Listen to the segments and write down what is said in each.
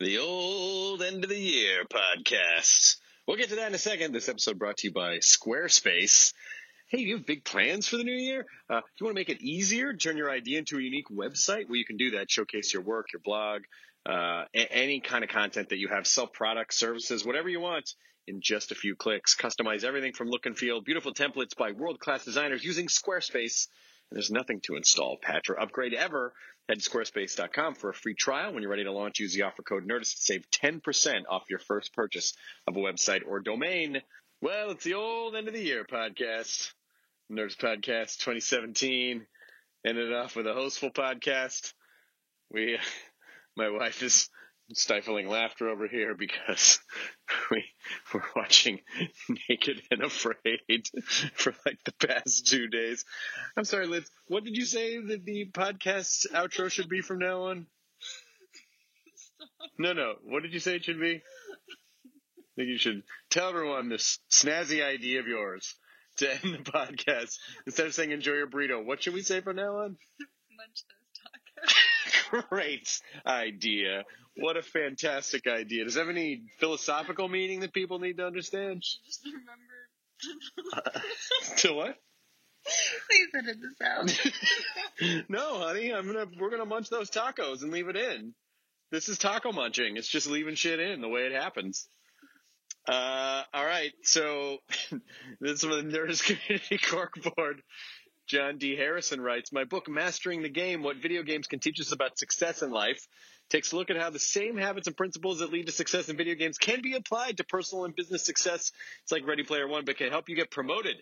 the old end of the year podcast. We'll get to that in a second. This episode brought to you by Squarespace. Hey, you have big plans for the new year? Uh, you want to make it easier, turn your idea into a unique website? Well, you can do that, showcase your work, your blog, uh, a- any kind of content that you have, sell products, services, whatever you want in just a few clicks. Customize everything from look and feel, beautiful templates by world-class designers using Squarespace. And there's nothing to install, patch, or upgrade ever. Head to squarespace.com for a free trial. When you're ready to launch, use the offer code NERDIST to save 10% off your first purchase of a website or domain. Well, it's the old end of the year podcast. Nerdist Podcast 2017 ended off with a hostful podcast. We, my wife is stifling laughter over here because we were watching Naked and Afraid for like the past two days. I'm sorry, Liz. What did you say that the podcast outro should be from now on? No, no. What did you say it should be? I think you should tell everyone this snazzy idea of yours to end the podcast. Instead of saying enjoy your burrito, what should we say from now on? Munch those tacos. Great idea. What a fantastic idea. Does it have any philosophical meaning that people need to understand? Just remember. to what? Please edit this out. no, honey, I'm gonna we're gonna munch those tacos and leave it in. This is taco munching. It's just leaving shit in the way it happens. Uh, all right, so this is from the Nerdist Community Corkboard. John D. Harrison writes, My book, Mastering the Game What Video Games Can Teach Us About Success in Life, takes a look at how the same habits and principles that lead to success in video games can be applied to personal and business success. It's like Ready Player One, but can help you get promoted.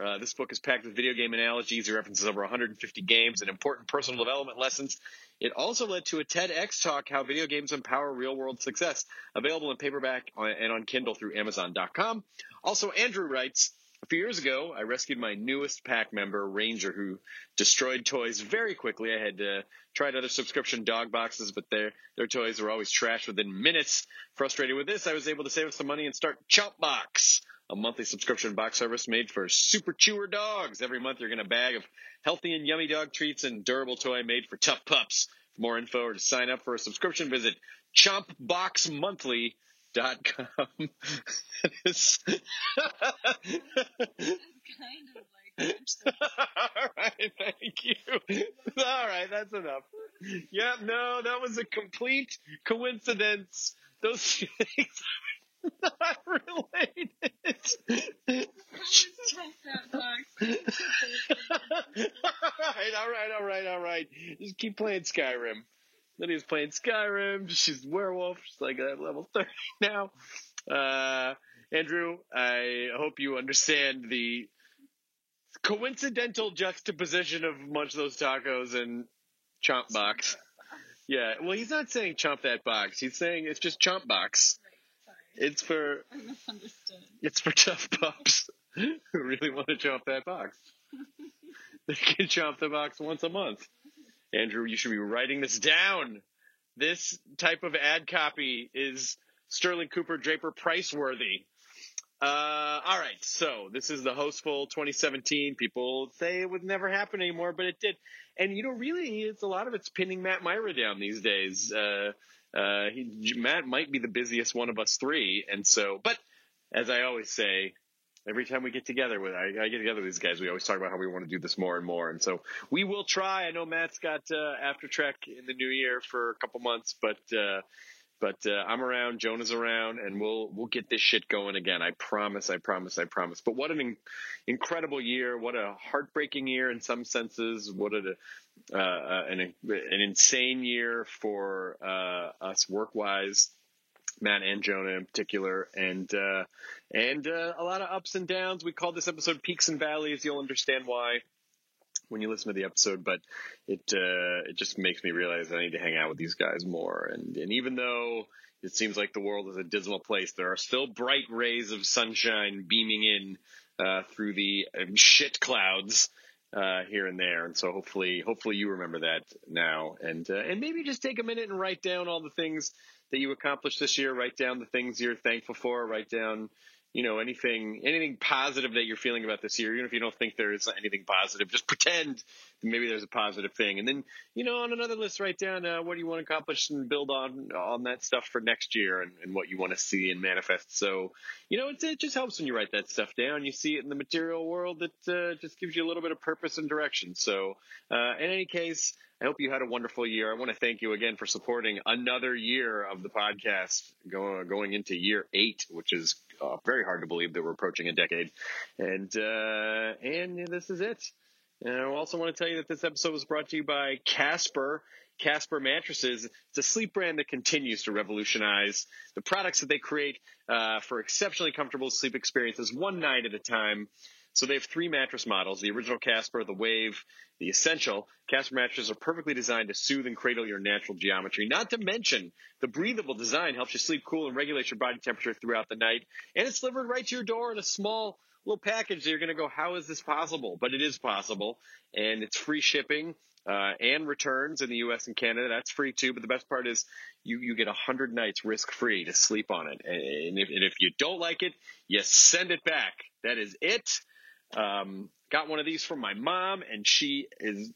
Uh, this book is packed with video game analogies. It references over 150 games and important personal development lessons. It also led to a TEDx talk, How Video Games Empower Real World Success, available in paperback and on Kindle through Amazon.com. Also, Andrew writes, a few years ago, I rescued my newest pack member, Ranger, who destroyed toys very quickly. I had uh, tried other subscription dog boxes, but their their toys were always trashed within minutes. Frustrated with this, I was able to save up some money and start Chomp Box, a monthly subscription box service made for super chewer dogs. Every month, you're going to bag of healthy and yummy dog treats and durable toy made for tough pups. For more info or to sign up for a subscription, visit chompboxmonthly.com. It's- kind of like All right, thank you. All right, that's enough. Yeah, no, that was a complete coincidence. Those things are not related. Check that box. all right, all right, all right, all right. Just keep playing Skyrim. Lydia's playing Skyrim. She's werewolf. She's like at level 30 now. Uh, Andrew, I hope you understand the coincidental juxtaposition of Munch Those Tacos and Chomp Box. Yeah, well, he's not saying chomp that box. He's saying it's just chomp box. It's for I misunderstood. it's for tough pups who really want to chomp that box. they can chomp the box once a month. Andrew, you should be writing this down. This type of ad copy is Sterling Cooper Draper Pryce worthy. Uh, all right. So this is the hostful 2017. People say it would never happen anymore, but it did. And you know, really, it's a lot of it's pinning Matt Mira down these days. Uh, uh, he, Matt might be the busiest one of us three, and so. But as I always say, every time we get together with I, I get together with these guys, we always talk about how we want to do this more and more, and so we will try. I know Matt's got uh, After Trek in the new year for a couple months, but. Uh, but uh, I'm around, Jonah's around, and we'll we'll get this shit going again. I promise, I promise, I promise. But what an in- incredible year! What a heartbreaking year in some senses. What a uh, uh, an an insane year for uh, us work wise. Matt and Jonah in particular, and uh, and uh, a lot of ups and downs. We call this episode peaks and valleys. You'll understand why when you listen to the episode, but it uh, it just makes me realize I need to hang out with these guys more. And and even though it seems like the world is a dismal place, there are still bright rays of sunshine beaming in uh, through the um, shit clouds uh, here and there. And so hopefully hopefully you remember that now, and uh, and maybe just take a minute and write down all the things that you accomplished this year. Write down the things you're thankful for. Write down you know anything anything positive that you're feeling about this year even if you don't think there is anything positive just pretend maybe there's a positive thing. And then you know on another list write down uh, what do you want to accomplish and build on on that stuff for next year and, and what you want to see and manifest. So you know it, just helps when you write that stuff down. You see it in the material world it uh, just gives you a little bit of purpose and direction. So uh, in any case I hope you had a wonderful year. I want to thank you again for supporting another year of the podcast, going into year eight, which is uh, very hard to believe that we're approaching a decade. And uh, and this is it. And I also want to tell you that this episode was brought to you by Casper. Casper mattresses. It's a sleep brand that continues to revolutionize the products that they create uh, for exceptionally comfortable sleep experiences, one night at a time. So they have three mattress models: the original Casper, the Wave, the Essential. Casper mattresses are perfectly designed to soothe and cradle your natural geometry. Not to mention, the breathable design helps you sleep cool and regulate your body temperature throughout the night. And it's delivered right to your door in a small little package. You're going to go, how is this possible? But it is possible, and it's free shipping. Uh, and returns in the U.S. and Canada. That's free too. But the best part is you you get hundred nights risk free to sleep on it. And if, and if you don't like it, you send it back. That is it. Um, got one of these from my mom, and she is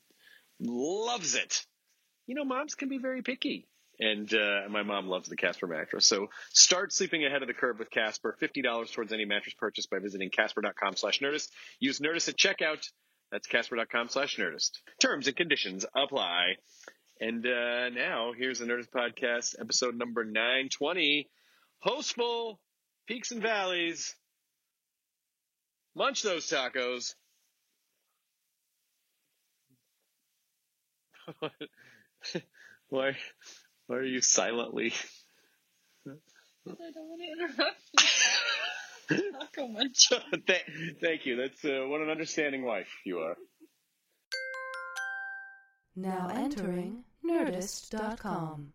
loves it. You know, moms can be very picky, and uh, my mom loves the Casper mattress. So start sleeping ahead of the curve with Casper. Fifty dollars towards any mattress purchase by visiting Casper.com/nerdist. Use Nerdist at checkout. That's Casper.com/nerdist. Terms and conditions apply. And uh, now here's the Nerdist podcast, episode number nine twenty. Hostful, peaks and valleys. Munch those tacos. why, why are you silently? I don't want to interrupt. Taco munch. Th- Thank you. That's uh, what an understanding wife you are. Now entering Nerdist.com.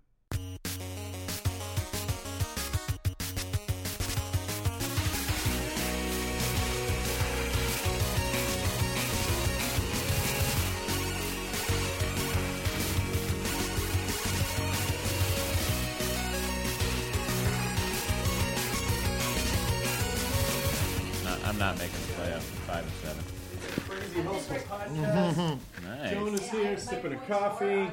sipping a coffee.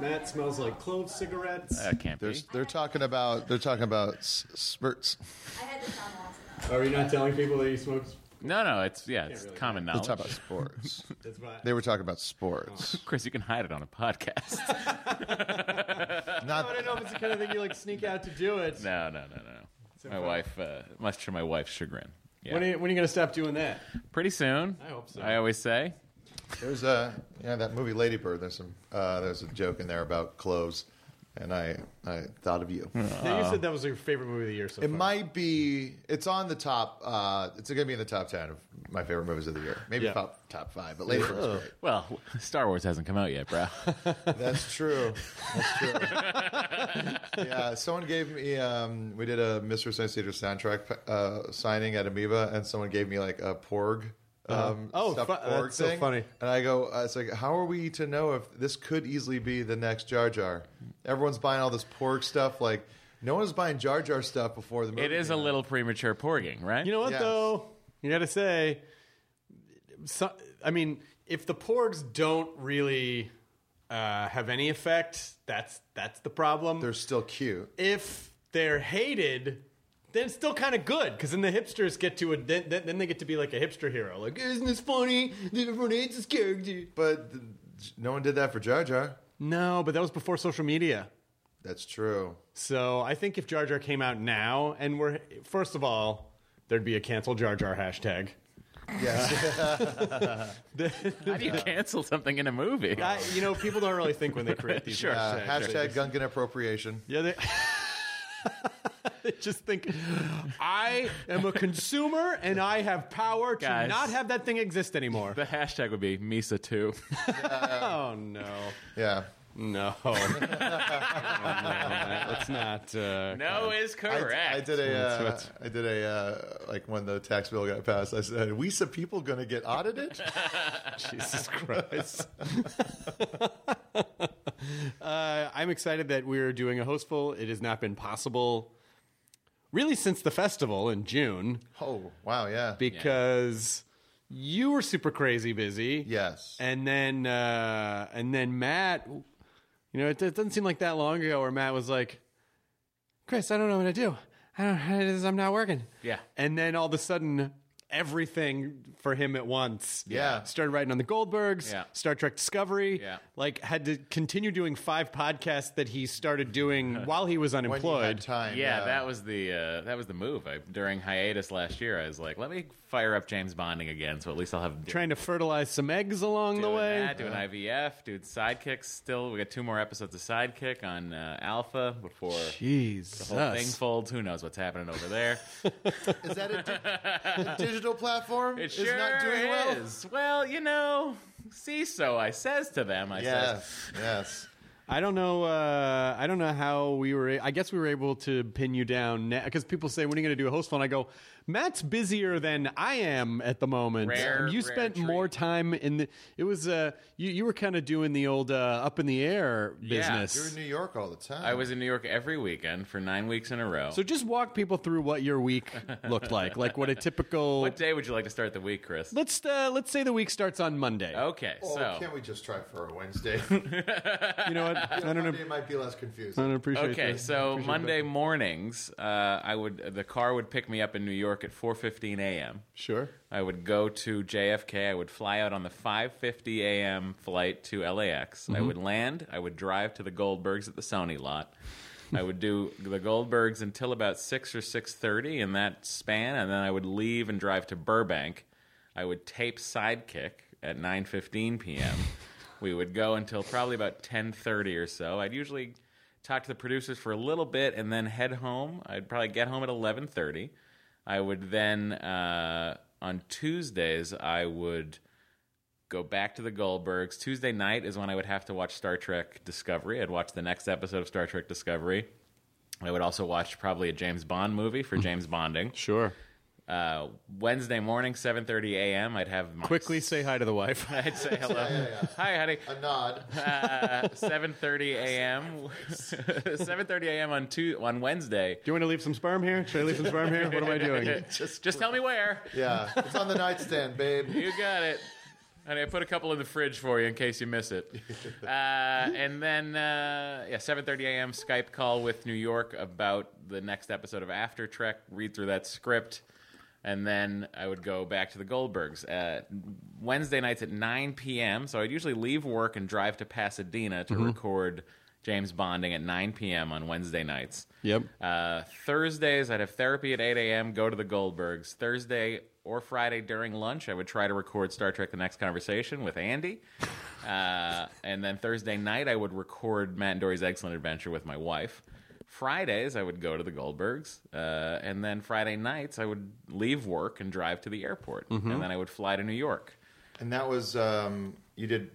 Matt smells like clove cigarettes. That can't be. They're talking about they're talking about s- spurts. Are you not telling people that you smoke? No, no, it's yeah, it's really common They knowledge. talk about sports. That's why. they were talking about sports. Chris, you can hide it on a podcast. I Not don't know if it's the kind of thing you like sneak out to do it. no, no, no, no. My wife, uh, much to my wife's chagrin. Yeah. When are, you, when are you going to stop doing that? Pretty soon. I hope so. I always say. There's a yeah that movie Lady Bird. There's some uh, there's a joke in there about clothes, and I I thought of you. Yeah, you said that was your favorite movie of the year so It far. might be. It's on the top. Uh, it's going to be in the top ten of my favorite movies of the year. Maybe Yeah. top top five. But Lady Bird great. Well, Star Wars hasn't come out yet, bro. That's true. That's true. yeah, someone gave me. Um, we did a Mystery Science Theater soundtrack uh, signing at Amoeba, and someone gave me like a Porg. Um, Oh, stuffed fu- Porg that's so thing. funny. And I go, I was like, how are we to know if this could easily be the next Jar Jar? Everyone's buying all this Porg stuff. Like, No one's buying Jar Jar stuff before the movie. It is a little premature porging, right? You know what Yes. though? You got to say, so, I mean, if the porgs don't really uh, have any effect, that's that's the problem. They're still cute. if they're hated, then it's still kind of good because then the hipsters get to a then, then then they get to be like a hipster hero. Like, isn't this funny? that Everyone hates this character. But th- no one did that for Jar Jar. No, but that was before social media. That's true. So I think if Jar Jar came out now, and we're first of all, there'd be a cancel Jar Jar hashtag. Yes. How do you cancel something in a movie? I, you know, people don't really think when they create these Sure. Uh, hashtags. hashtag Gungan appropriation. Yeah, they, they just think I am a consumer and I have power to Guys. not have that thing exist anymore. The hashtag would be Meesa too. Oh no, Yeah. no, no, let's not. Uh, no is correct. I did a, uh, what's- I did a, uh, like when the tax bill got passed, I said, we some people going to get audited? Jesus Christ. uh, I'm excited that we're doing a hostful. It has not been possible really since the festival in June oh, wow, yeah. because you were super crazy busy. yes. And then uh, and then Matt, you know, it, it doesn't seem like that long ago where Matt was like, "Chris, I don't know what to do. I don't. it is- I'm not working." Yeah. And then all of a sudden, everything for him at once. Yeah. Started writing on the Goldbergs. Yeah. Star Trek Discovery. Yeah. Like had to continue doing five podcasts that he started doing while he was when you unemployed. had time. yeah, that was the uh, that was the move. I, during hiatus last year, I was like, let me fire up James Bonding again, so at least I'll have Trying to fertilize some eggs along the way. that, doing IVF, dude. sidekicks. Still, we got two more episodes of Sidekick on uh, Alpha before Jesus. the whole thing folds. Who knows what's happening over there? Is that a, di- a digital platform? It is sure not doing well. is. Well, you know, see, so I says to them, I says, Yes, yes. I don't know. Uh, I don't know how we were. I guess we were able to pin you down because people say, "When are you going to do a hostful?" I go, "Matt's busier than I am at the moment." Rare- you rare spent treat. more time in the. It was. Uh, you you were kind of doing the old uh, up in the air Yeah, business. You're in New York all the time. I was in New York every weekend for nine weeks in a row. so just walk people through what your week looked like, like what a typical. what day would you like to start the week, Chris? Let's uh, let's say the week starts on Monday. Okay, Oh, so can't we just try for a Wednesday? You know what? I don't know. Monday might be less confusing. I don't appreciate. Okay, that. so Appreciate Monday mornings, uh, I would the car would pick me up in New York at 4:15 a.m. Sure. I would go to JFK. I would fly out on the 5:50 a.m. flight to LAX. I mm-hmm. would land. I would drive to the Goldbergs at the Sony lot. I would do the Goldbergs until about six or 6:30 in that span, and then I would leave and drive to Burbank. I would tape Sidekick at 9:15 p.m. we would go until probably about 10:30 or so. I'd usually talk to the producers for a little bit and then head home. I'd probably get home at 11:30. I would then uh, on Tuesdays I would go back to the Goldbergs. Tuesday night is when I would have to watch Star Trek Discovery. I'd watch the next episode of Star Trek Discovery. I would also watch probably a James Bond movie for James Bonding. Sure. Uh, Wednesday morning, 7:30 a.m. I'd have my Quickly say hi to the wife. I'd say hello. Hi, honey. A nod. Uh, 7:30 a.m. 7:30 a.m. on two on Wednesday. Do you want to leave some sperm here? Should I leave some sperm here? What am I doing? Just just tell me where. Yeah, it's on the nightstand, babe. You got it. Honey, I put a couple in the fridge for you in case you miss it. Uh, and then, uh, yeah, 7.30 a.m. Skype call with New York about the next episode of After Trek, read through that script, and then I would go back to the Goldbergs. Uh, Wednesday nights at 9 p.m., so I'd usually leave work and drive to Pasadena to record James Bonding at 9 p.m. on Wednesday nights. Yep. Uh, Thursdays, I'd have therapy at 8 a.m., go to the Goldbergs. Thursday or Friday during lunch, I would try to record Star Trek The Next Conversation with Andy. Uh, and then Thursday night, I would record Matt and Doree's Eggcellent Adventure with my wife. Fridays, I would go to the Goldbergs. Uh, and then Friday nights, I would leave work and drive to the airport. And then I would fly to New York. And that was um, you did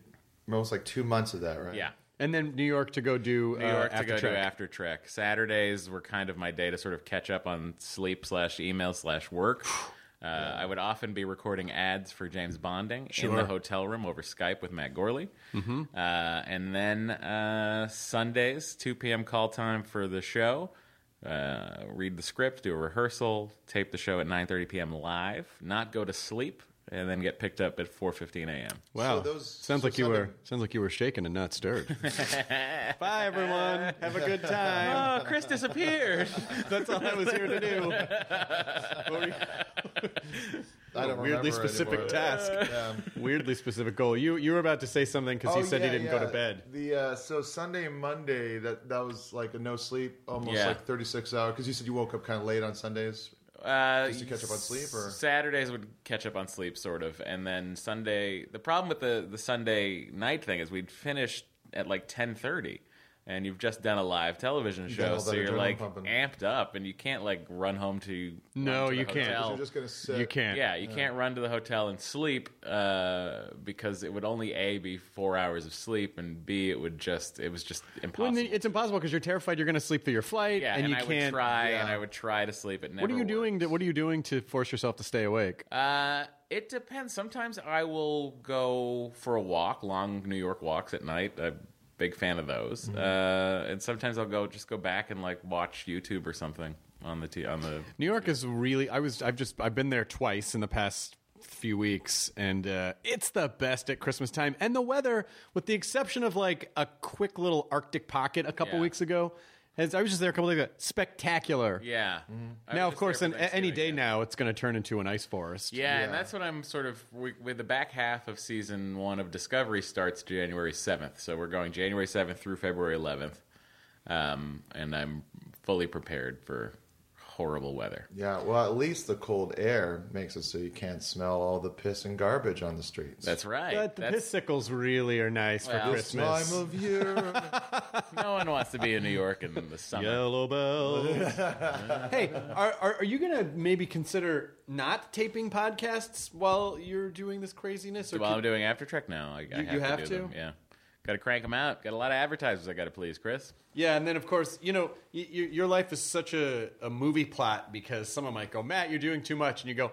most like two months of that, right? Yeah. And then New York to go do New uh, York to after go Trek. do after trek. Saturdays were kind of my day to sort of catch up on sleep slash email slash work. Uh, I would often be recording ads for James Bonding in the hotel room over Skype with Matt Gourley. Mm-hmm. Uh, and then uh, Sundays, 2 p.m. call time for the show. uh, read the script, do a rehearsal, tape the show at 9:30 p.m. live, not go to sleep, and then get picked up at 4:15 a.m. Wow, So those- sounds so like you were sounds like you were shaken and not stirred. Bye, everyone. Have a good time. Oh, Chris disappeared. That's all I was here to do. What were you- I don't weirdly specific anymore. task. Yeah. Weirdly specific goal. You you were about to say something because Oh, you said yeah, you didn't go to bed. The uh, so Sunday Monday that that was like a no sleep, almost Yeah. like thirty six hour. Because you said you woke up kind of late on Sundays. Uh, Just to catch up on sleep, or- Saturdays would catch up on sleep, sort of, and then Sunday. The problem with the the Sunday night thing is we'd finish at like ten thirty, and you've just done a live television show, all so that you're adrenaline like pumping. amped up, and you can't like run home to No, run to the you can't. hotel. You're just gonna sit. You can't. Yeah, you can't run to the hotel and sleep uh, because it would only a be four hours of sleep, and b it would just it was just Well, impossible. and it's impossible because you're terrified you're going to sleep through your flight, yeah, and, and, you I can't. would try, yeah. and I would try to sleep. It never. what are you worked. doing? To, what are you doing to force yourself to stay awake? Uh, it depends. Sometimes I will go for a walk, long New York walks at night. I'm a big fan of those. Mm-hmm. Uh, and sometimes I'll go just go back and like watch YouTube or something on the t- on the. New York is really. I was. I've just. I've been there twice in the past few weeks, and uh, it's the best at Christmas time. And the weather, with the exception of like a quick little Arctic pocket a couple Yeah. weeks ago, has. I was just there a couple days ago. Spectacular. Yeah. I Now, was of course, there in, for a- any Thanksgiving, day yeah. now, it's going to turn into an ice forest. Yeah, and that's what I'm sort of we- with the back half of season one of Discovery starts January 7th, so we're going January 7th through February 11th, um, and I'm fully prepared for horrible weather. Yeah, well, at least the cold air makes it so you can't smell all the piss and garbage on the streets. That's right. But the That's, pissicles really are nice Well, for this Christmas. time of year. no one wants to be in New York in the summer. Yellow bells. hey, are, are are you gonna maybe consider not taping podcasts while you're doing this craziness? Or While can- I'm doing After Trek now, I, I You- have you to have do to? them. Yeah, got to crank them out. Got a lot of advertisers I got to please, Chris. yeah, and then of course, you know, y- y- your life is such a, a movie plot because someone might go, Matt, you're doing too much, and you go,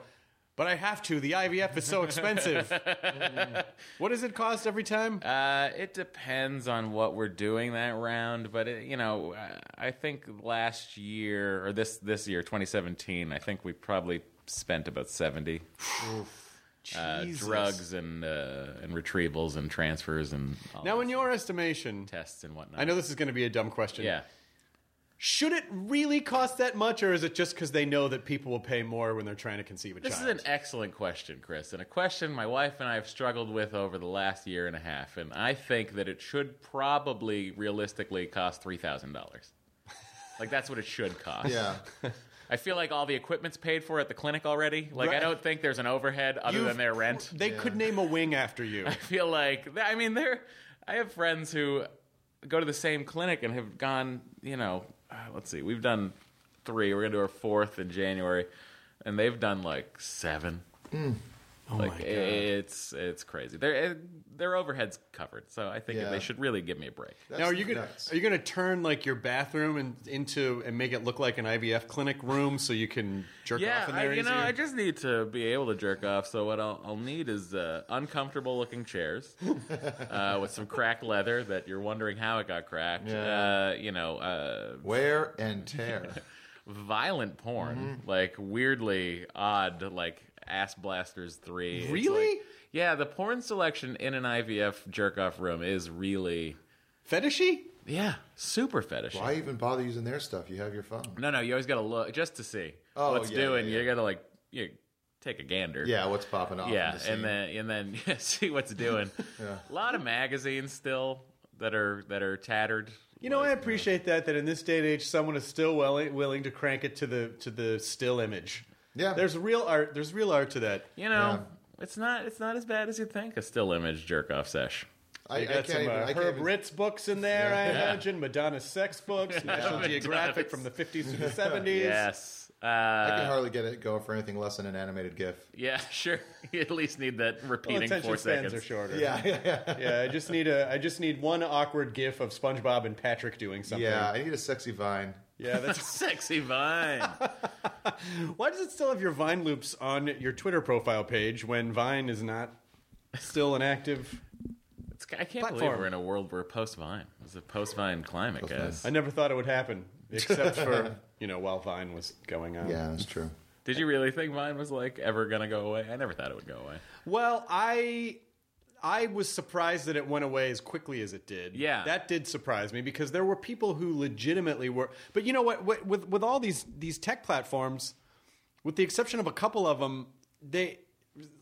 but I have to. The IVF is so expensive. what does it cost every time? Uh, it depends on what we're doing that round, but it, you know, I think last year or this this year, 2017, I think we probably spent about 70. Uh, drugs and uh, and retrievals and transfers and all Now, in your estimation, tests and whatnot. I know this is going to be a dumb question. Yeah. Should it really cost that much, or is it just because they know that people will pay more when they're trying to conceive a child? This child? is an excellent question, Chris, and a question my wife and I have struggled with over the last year and a half. And I think that it should probably, realistically, cost three thousand dollars. Like that's what it should cost. yeah. I feel like all the equipment's paid for at the clinic already. Like Right. I don't think there's an overhead other You've- than their rent. They could name a wing after you. I feel like I mean there. I have friends who go to the same clinic and have gone. You know, uh, let's see, we've done three. We're gonna do our fourth in January, and they've done like seven. Oh like my God. it's it's crazy. Their their overhead's covered, so I think Yeah. they should really give me a break. now, are you gonna nuts. are you gonna turn like your bathroom and into and make it look like an IVF clinic room so you can jerk yeah, off in I, there you know. I just need to be able to jerk off. So what I'll, I'll need is uh, uncomfortable looking chairs uh, with some cracked leather that you're wondering how it got cracked. Yeah. Uh, you know, uh, Wear and tear. violent porn, Mm-hmm. like weirdly odd, like Ass Blasters Three. Really? like- yeah, the porn selection in an IVF jerk off room is really, Fetishy? yeah, super fetishy. Why even bother using their stuff? You have your phone. No, no, you always got to look just to see Oh, what's yeah, doing. yeah, You got to like you take a gander. Yeah, what's popping off? yeah, the and then and then yeah, see what's doing. A lot of magazines still that are that are tattered. You know, I uh, appreciate that that in this day and age, someone is still willing willing to crank it to the to the still image. Yeah. there's real art. There's real art to that. You know, it's not it's not as bad as you think. A still image jerk off sesh. I, You I got can't some even. uh, I can't Herb even- Ritts books in there, I imagine. Madonna sex books, National Geographic from the 50s to the 70s. Yes. I can Uh, hardly get it going for anything less than an animated GIF. yeah, sure. You at least need that Well, repeating attention four spans seconds. are shorter. Yeah, yeah, yeah. Yeah, I just need a I just need one awkward gif of SpongeBob and Patrick doing something. Yeah, I need a sexy vine. Yeah, that's a Sexy Vine. Why does it still have your Vine loops on your Twitter profile page when Vine is not still an active? It's, I can't believe we're in a world where post Vine. It's a post Vine climate, guys. I never thought it would happen. except for you know while Vine was going on. Yeah, that's true. Did you really think Vine was like ever gonna go away? I never thought it would go away. Well, I I was surprised that it went away as quickly as it did. Yeah. that did surprise me because there were people who legitimately were. But you know what? With with, with all these these tech platforms, with the exception of a couple of them, they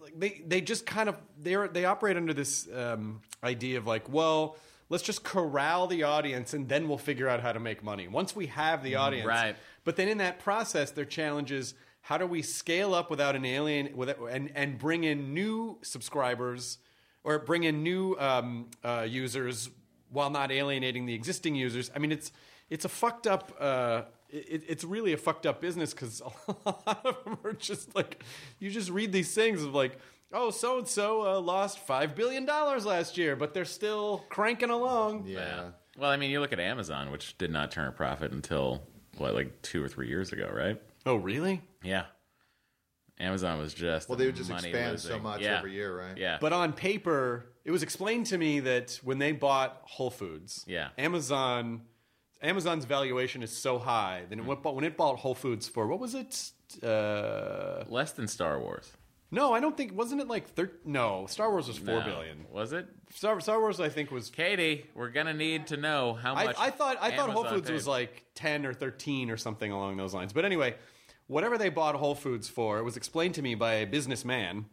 like they they just kind of they are they operate under this um, idea of like, well, let's just corral the audience and then we'll figure out how to make money once we have the audience. Right. But then in that process, their challenge is how do we scale up without an alien with and and bring in new subscribers or bring in new um, uh, users while not alienating the existing users. I mean, it's it's a fucked up. Uh, it, it's really a fucked up business because a lot of them are just like you just read these things of like. Oh, so and so lost five billion dollars last year, but they're still cranking along. Yeah. Well, I mean, you look at Amazon, which did not turn a profit until what, like two or three years ago, right? Oh, really? Yeah. Amazon was just Well, they would just money expand so much Yeah. every year, right? Yeah, But on paper, it was explained to me that when they bought Whole Foods, Yeah. Amazon, Amazon's valuation is so high that it went, when it bought Whole Foods for what was it? Uh, less than Star Wars. no, I don't think wasn't it like thir- no. Star Wars was four No. billion. Was it? Star, Star Wars, I think was. Katie, we're gonna need to know how much. I thought I thought Whole Amazon Foods was like ten or thirteen or something along those lines. But anyway, whatever they bought Whole Foods for, it was explained to me by a businessman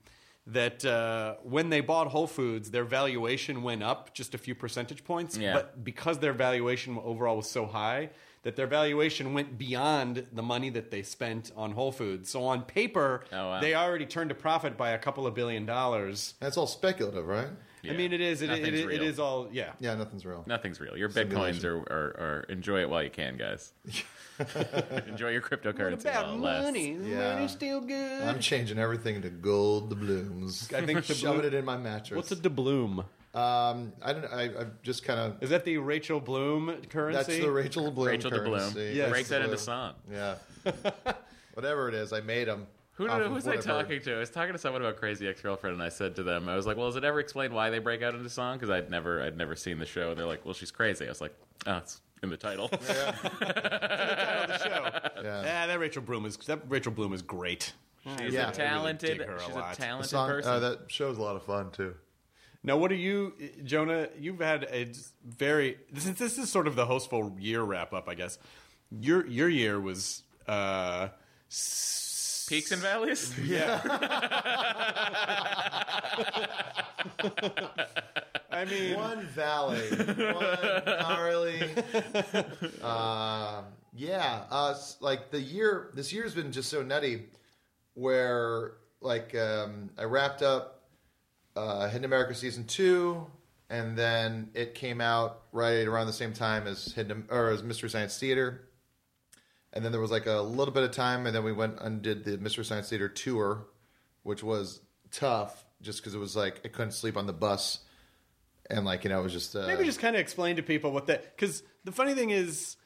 that uh, when they bought Whole Foods, their valuation went up just a few percentage points. Yeah. But because their valuation overall was so high, that their valuation went beyond the money that they spent on Whole Foods. So on paper, Oh, wow. they already turned a profit by a couple of billion dollars. That's all speculative, right? I mean, it is. It, it, it, it real. is all. Yeah. Yeah, nothing's real. Nothing's real. Your bitcoins are, are, are enjoy it while you can, guys. enjoy your cryptocurrency What about while it lasts. money? Yeah. Money's still good. I'm changing everything to gold doubloons. I think shoving doubloon- it in my mattress. What's a doubloon? Um, I don't. I, I just kind of. Is that the Rachel Bloom currency? That's the Rachel Bloom Rachel de Bloom. currency. Yes. Break that into song. Yeah. Whatever it is, I made them. Who, did, who was I talking to? I was talking to someone about Crazy Ex-Girlfriend, and I said to them, I was like, "Well, is it ever explained why they break out into song?" Because I'd never, I'd never seen the show, and they're like, "Well, she's crazy." I was like, "Oh, it's in the title." Yeah. The title of the show. Yeah, that Rachel Bloom is that Rachel Bloom is great. She's Yeah. a talented, dig her a she's lot. a talented Song, person. uh, that show's a lot of fun too. Now, what are you, Jonah? You've had a very since this is sort of the hostful year wrap up, I guess. Your your year was uh, Peaks and valleys. yeah. I mean, One valley, one gnarly. Um, yeah, uh, like the year. This year's been just so nutty. Where like um, I wrapped up uh, Hidden America season two, and then it came out right around the same time as Hidden or as Mystery Science Theater. And then there was like a little bit of time, and then we went and did the Mystery Science Theater tour, which was tough just because it was like I couldn't sleep on the bus, and like you know it was just uh, maybe just kind of explain to people what that because the funny thing is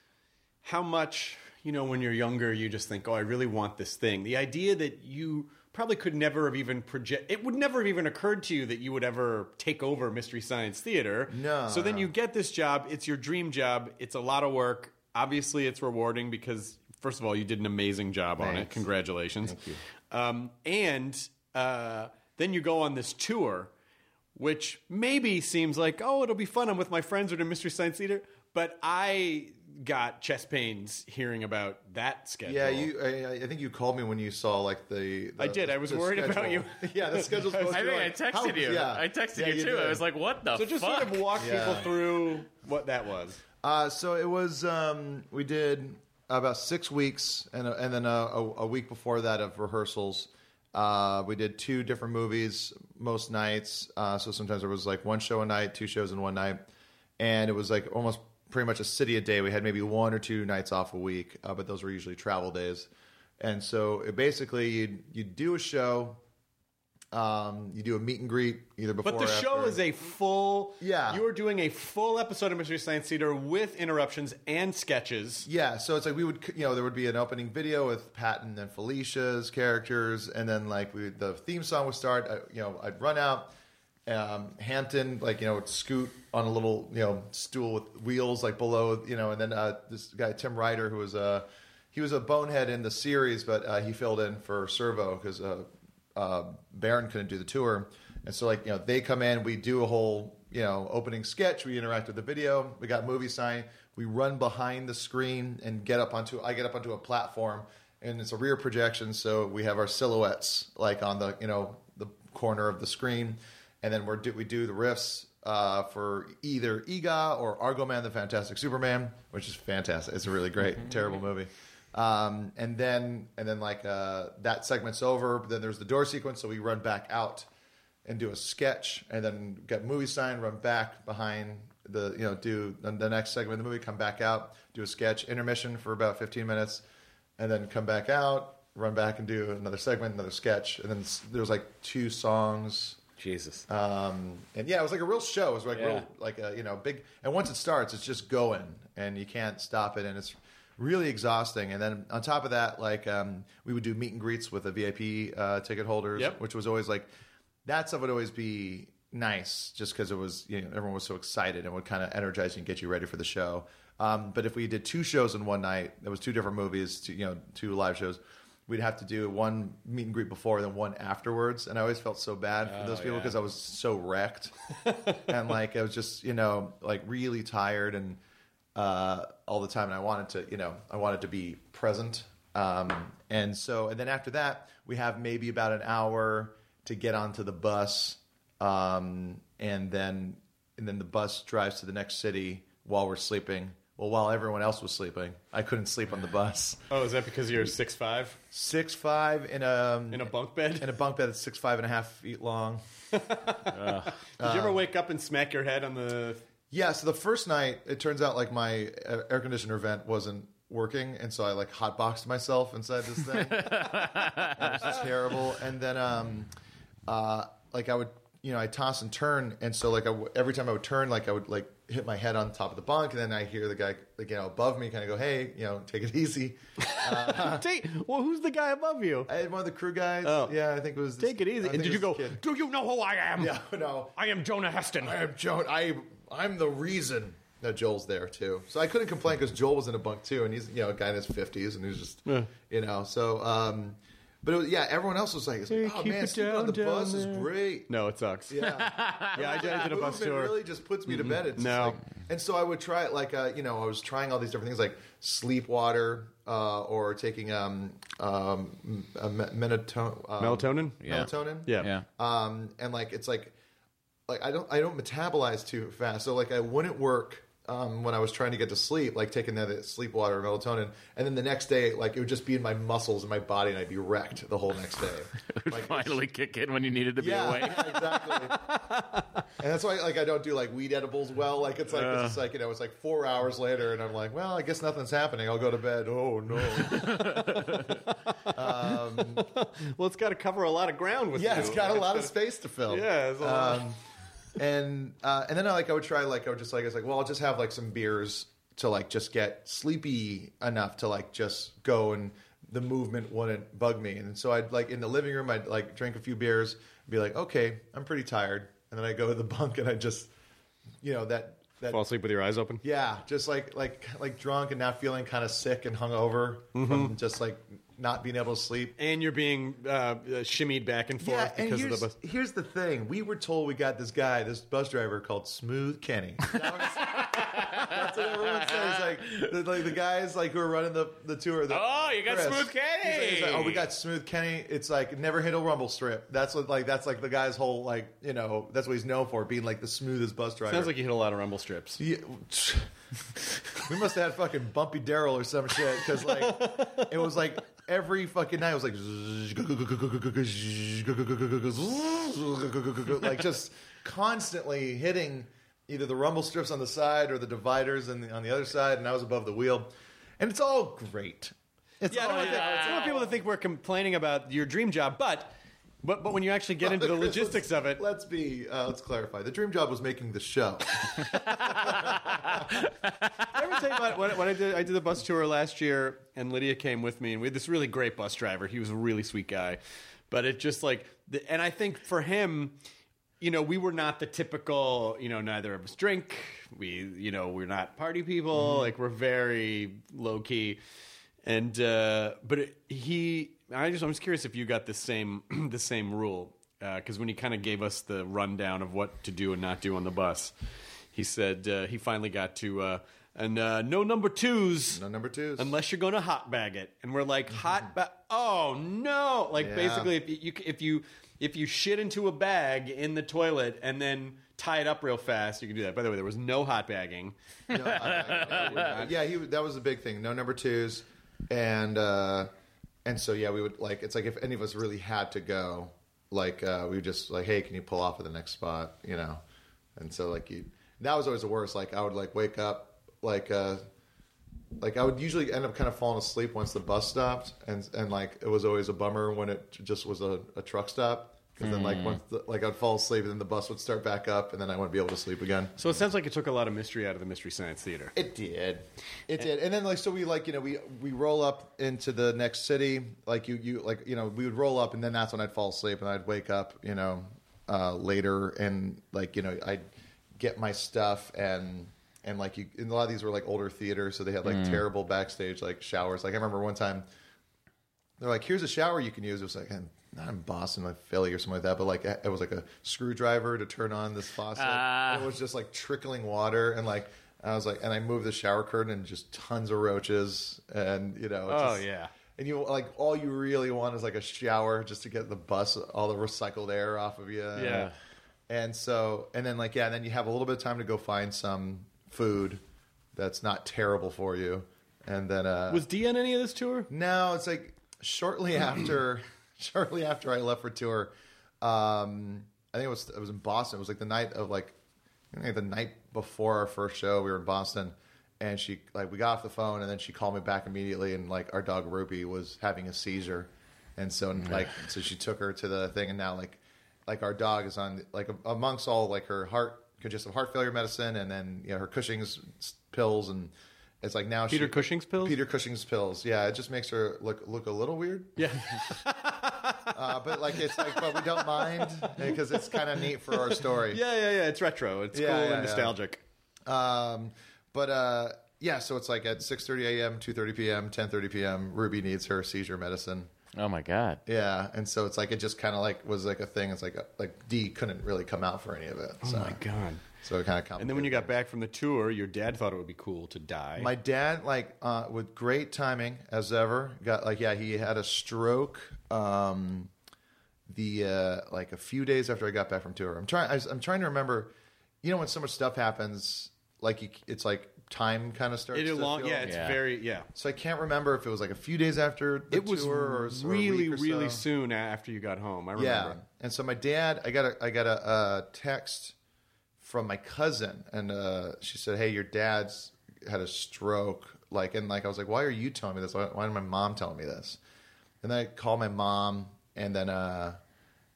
how much you know when you're younger you just think oh i really want this thing. The idea that you probably could never have even project it would never have even occurred to you that you would ever take over mystery science theater. No, so then no. you get this job it's your dream job it's a lot of work obviously it's rewarding because first of all you did an amazing job on it. Congratulations. Thank you. um, and uh, then you go on this tour which maybe seems like, oh, it'll be fun. I'm with my friends or a Mystery Science Theater. But I got chest pains hearing about that schedule. Yeah, you. I, I think you called me when you saw like the. the I did. I was the worried about you. yeah, the schedule's supposed I to be think I texted how- you. Yeah, I texted Yeah, you too. did. I was like, "What the So just fuck?" sort of walk people through what that was. Uh, so it was. Um, we did about six weeks, and and then a, a, a week before that of rehearsals. Uh, we did two different movies most nights. Uh, so sometimes there was like one show a night, two shows in one night, and it was like almost pretty much a city a day. We had maybe one or two nights off a week, uh, but those were usually travel days. And so it basically, you'd, you do a show. Um, you do a meet and greet either before. But the show is a full. Yeah. You are doing a full episode of Mystery Science Theater with interruptions and sketches. Yeah, so it's like we would, you know, there would be an opening video with Patton and Felicia's characters, and then like we, the theme song would start. I, you know, I'd run out, Um, Hampton, like you know, would scoot on a little you know stool with wheels like below you know, and then uh, this guy Tim Ryder who was a he was a bonehead in the series, but uh, he filled in for Servo because uh, uh, Baron couldn't do the tour, and so like you know they come in, we do a whole you know opening sketch, we interact with the video, we got movie sign, we run behind the screen and get up onto I get up onto a platform, and it's a rear projection, so we have our silhouettes like on the you know the corner of the screen, and then we're do, we do the riffs. Uh, for either Eegah or Argoman, the Fantastic Superman, which is fantastic. It's a really great, terrible movie. Um, and then and then like uh, that segment's over. But then there's the door sequence, so we run back out and do a sketch, and then get movie sign, run back behind the you know do the, the next segment of the movie, come back out, do a sketch, intermission for about 15 minutes, and then come back out, run back and do another segment, another sketch, and then there's like two songs. Jesus. Um, and yeah, it was like a real show. It was like Yeah. real, like a you know big. And once it starts, it's just going, and you can't stop it, and it's really exhausting. And then on top of that, like um, we would do meet and greets with the VIP uh, ticket holders, Yep. which was always like that stuff would always be nice, just because it was you know everyone was so excited and would kind of energize you and get you ready for the show. Um, but if we did two shows in one night, there was two different movies, two, you know, two live shows. We'd have to do one meet and greet before, then one afterwards, and I always felt so bad for those people yeah. because I was so wrecked, and like I was just you know like really tired and uh, all the time, and I wanted to you know I wanted to be present, um, and so and then after that we have maybe about an hour to get onto the bus, um, and then and then the bus drives to the next city while we're sleeping. Well, while everyone else was sleeping, I couldn't sleep on the bus. Oh, is that because you're six five Six five in a in a bunk bed? in a bunk bed that's six five and a half feet long. Did you ever wake up and smack your head on the? Yeah, so the first night, it turns out like my uh, air conditioner vent wasn't working, and so I like hotboxed myself inside this thing. it was terrible. And then, um, uh, like I would, you know, I toss and turn, and so like I w- every time I would turn, like I would like hit my head on top of the bunk, and then I hear the guy, like, you know, above me, kind of go, "Hey, you know, take it easy." Take, well, who's the guy above you? I had one of the crew guys. Oh. yeah, I think it was. This, Take it I easy. think And did it you was go? this kid. Do you know who I am? Yeah, no. I am Jonah Heston. I am Joel. I I'm the reason that Joel's there too. So I couldn't complain because Joel was in a bunk too, and he's you know a guy in his fifties, and he's just you know so. um But it was, yeah, everyone else was like, it's like, Hey, "Oh man, it sleeping on the bus down is great." No, it sucks. Yeah, yeah, I did, I did a bus movement tour. really just puts me to bed. It's just No. like- and so I would try it like uh, you know I was trying all these different things like sleep water uh, or taking um, um, a me- menato- um, Melatonin? Yeah. melatonin Yeah. Yeah. um, and like it's like like I don't I don't metabolize too fast, so like I wouldn't work um, when I was trying to get to sleep, like taking that sleep water or melatonin, and then the next day, like it would just be in my muscles and my body, and I'd be wrecked the whole next day. It would Like, finally kick in when you needed to be yeah, awake. yeah, exactly. and that's why like I don't do like weed edibles well. Like it's like it's just like you know it's like four hours later, and I'm like, well, I guess nothing's happening. I'll go to bed. Oh no. um, Well, it's got to cover a lot of ground with yeah, you. it's got a lot of space to fill. Yeah, it's a lot. And uh, and then I like I would try like I would just like I was like well I'll just have like some beers to like just get sleepy enough to like just go and the movement wouldn't bug me and so I'd like in the living room I'd like drink a few beers be like okay I'm pretty tired and then I go to the bunk and I just you know that that Fall asleep with your eyes open. yeah just like like like drunk and not feeling kind of sick and hungover Mm-hmm. from just like not being able to sleep And you're being uh, uh, shimmied back and forth yeah, and because of the bus. here's the thing. We were told we got this guy, this bus driver called Smooth Kenny. That's what everyone says. Like the, like the guys like who are running the, the tour. The, Oh, you got Chris. Smooth He's like- he's like, Kenny. oh, we got Smooth Kenny. It's like never hit a rumble strip. That's what like that's like the guy's whole like you know that's what he's known for being like the smoothest bus driver. Sounds like you hit a lot of rumble strips. Yeah. we must have had fucking Bumpy Daryl or some shit because like it was like every fucking night it was like like just constantly hitting either the rumble strips on the side or the dividers and on the other side, and I was above the wheel, and it's all great. It's Yeah, I all don't, want, I don't want people to think we're complaining about your dream job, but but but when you actually get into the logistics let's- of it, Let's be uh, let's clarify. The dream job was making the show. I ever tell you about when, when I did I did the bus tour last year, and Lydia came with me, and we had this really great bus driver. He was a really sweet guy, but it just like, the, and I think for him, you know, we were not the typical, you know, neither of us drink. We, you know, we're not party people. Like we're very low key. And uh, but it, he, I just, I'm just curious if you got the same, the same rule because when he kind of gave us the rundown of what to do and not do on the bus, he said uh, he finally got to. Uh, and uh, no number twos. No number twos. Unless you're going to hot bag it, and we're like hot bag. Oh no! Like Yeah. basically, if you if you if you shit into a bag in the toilet and then tie it up real fast, you can do that. By the way, there was no hot bagging. No, I- I- yeah, he that was the big thing. No number twos, and uh, and so yeah, we would like it's like if any of us really had to go, like uh, we would just like, hey, can you pull off at the next spot, you know? And so like you, that was always the worst. Like I would like wake up like uh, like I would usually end up kind of falling asleep once the bus stopped, and and like it was always a bummer when it just was a, a truck stop. Because then, like, hmm. once the, like I'd fall asleep, and then the bus would start back up, and then I wouldn't be able to sleep again. So it sounds like it took a lot of mystery out of the Mystery Science Theater. It did. It eh. did. And then like so we like, you know, we we roll up into the next city. Like you you like, you know, we would roll up and then that's when I'd fall asleep and I'd wake up, you know, uh, later and like, you know, I'd get my stuff and and like you and a lot of these were like older theaters, so they had like hmm. terrible backstage like showers. Like I remember one time they're like, "Here's a shower you can use." It was like, I'm not in Boston, like Philly or something like that, but like it was like a screwdriver to turn on this faucet. And it was just like trickling water, and like I was like, and I moved the shower curtain, and just tons of roaches, and you know, it's Oh just- yeah. and you like all you really want is like a shower just to get the bus all the recycled air off of you. Yeah. And so, and then like yeah, and then you have a little bit of time to go find some food that's not terrible for you, and then uh, Was D on any of this tour? no, it's like shortly after, shortly after I left for tour. Um, I think it was it was in Boston. It was like the night of like, I think the night before our first show. We were in Boston, and she like we got off the phone, and then she called me back immediately, and like our dog Ruby was having a seizure, and so like so she took her to the thing, and now like like our dog is on like amongst all like her heart congestive heart failure medicine, and then you know her Cushing's pills and. It's like now Peter she, Cushing's pills? Peter Cushing's pills. Yeah, it just makes her look look a little weird. Yeah. Uh, but like it's like, but we don't mind because it's kind of neat for our story. Yeah, yeah, yeah. It's retro. It's Yeah, cool yeah, and yeah. nostalgic. Um, but uh, yeah, so it's like at 6:30 a.m., 2:30 p.m., 10:30 p.m. Ruby needs her seizure medicine. Oh my god. Yeah, and so it's like it just kind of like was like a thing. It's like like D couldn't really come out for any of it. So, Oh my god. So it kind of comes. And then when you got back from the tour, your dad thought it would be cool to die. My dad, like, uh, with great timing as ever, got like, yeah, he had a stroke. Um, the uh, like a few days after I got back from tour, I'm trying. I, I'm trying to remember. You know, when so much stuff happens, like you, it's like time kind of starts. it to long, feel- yeah, it's Yeah. very, yeah. So I can't remember if it was like a few days after the It was tour or, or really, or really so. soon after you got home. I remember. Yeah, and so my dad, I got a, I got a, uh text from my cousin, and uh, she said, "Hey, your dad's had a stroke." Like, and like I was like, "Why are you telling me this? Why, why my mom telling me this?" And then I called my mom, and then, uh,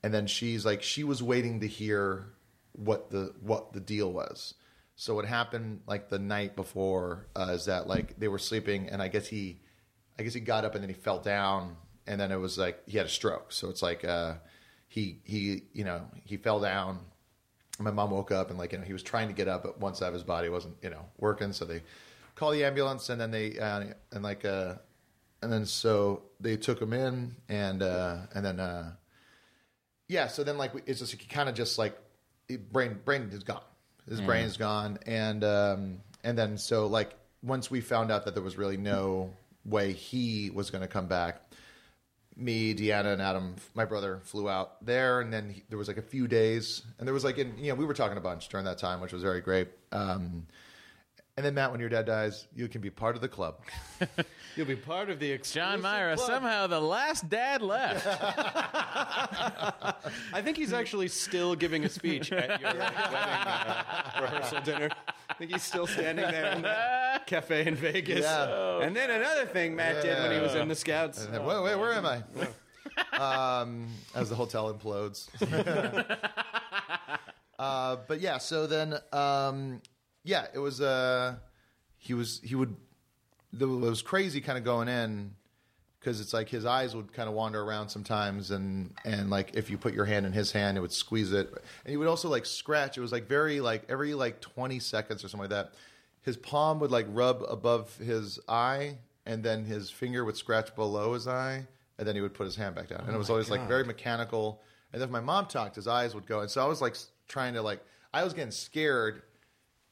and then she's like, she was waiting to hear what the what the deal was. So what happened like the night before uh, is that like they were sleeping, and I guess he, I guess he got up and then he fell down, and then it was like he had a stroke. So it's like uh, he he you know he fell down. My mom woke up and like you know he was trying to get up, but one side of his body wasn't you know working. So they call the ambulance, and then they uh, and like uh, and then so they took him in, and uh, and then uh, yeah. So then like it's just he kind of just like brain brain is gone. His brain is gone, and um, and then so like once we found out that there was really no way he was going to come back, me, Deanna, and Adam, my brother, flew out there, and then he, there was like a few days, and there was like, in, you know, we were talking a bunch during that time, which was very great. Um, and then Matt, when your dad dies, you can be part of the club. You'll be part of the exclusive John Myra, club. somehow the last dad left. I think he's actually still giving a speech at your wedding uh, rehearsal dinner. I think he's still standing there in the cafe in Vegas. Yeah. And then another thing Matt did when he was in the Scouts. And then, wait, wait, where am I? um, as the hotel implodes. uh, but yeah, so then, um, yeah, it was. Uh, he was. He would. It was crazy, kind of going in, because it's like his eyes would kind of wander around sometimes, and and like if you put your hand in his hand, it would squeeze it, and he would also like scratch. It was like very like every like twenty seconds or something like that. His palm would like rub above his eye, and then his finger would scratch below his eye, and then he would put his hand back down, and it was always like very mechanical. And then if my mom talked, his eyes would go, and so I was like trying to like I was getting scared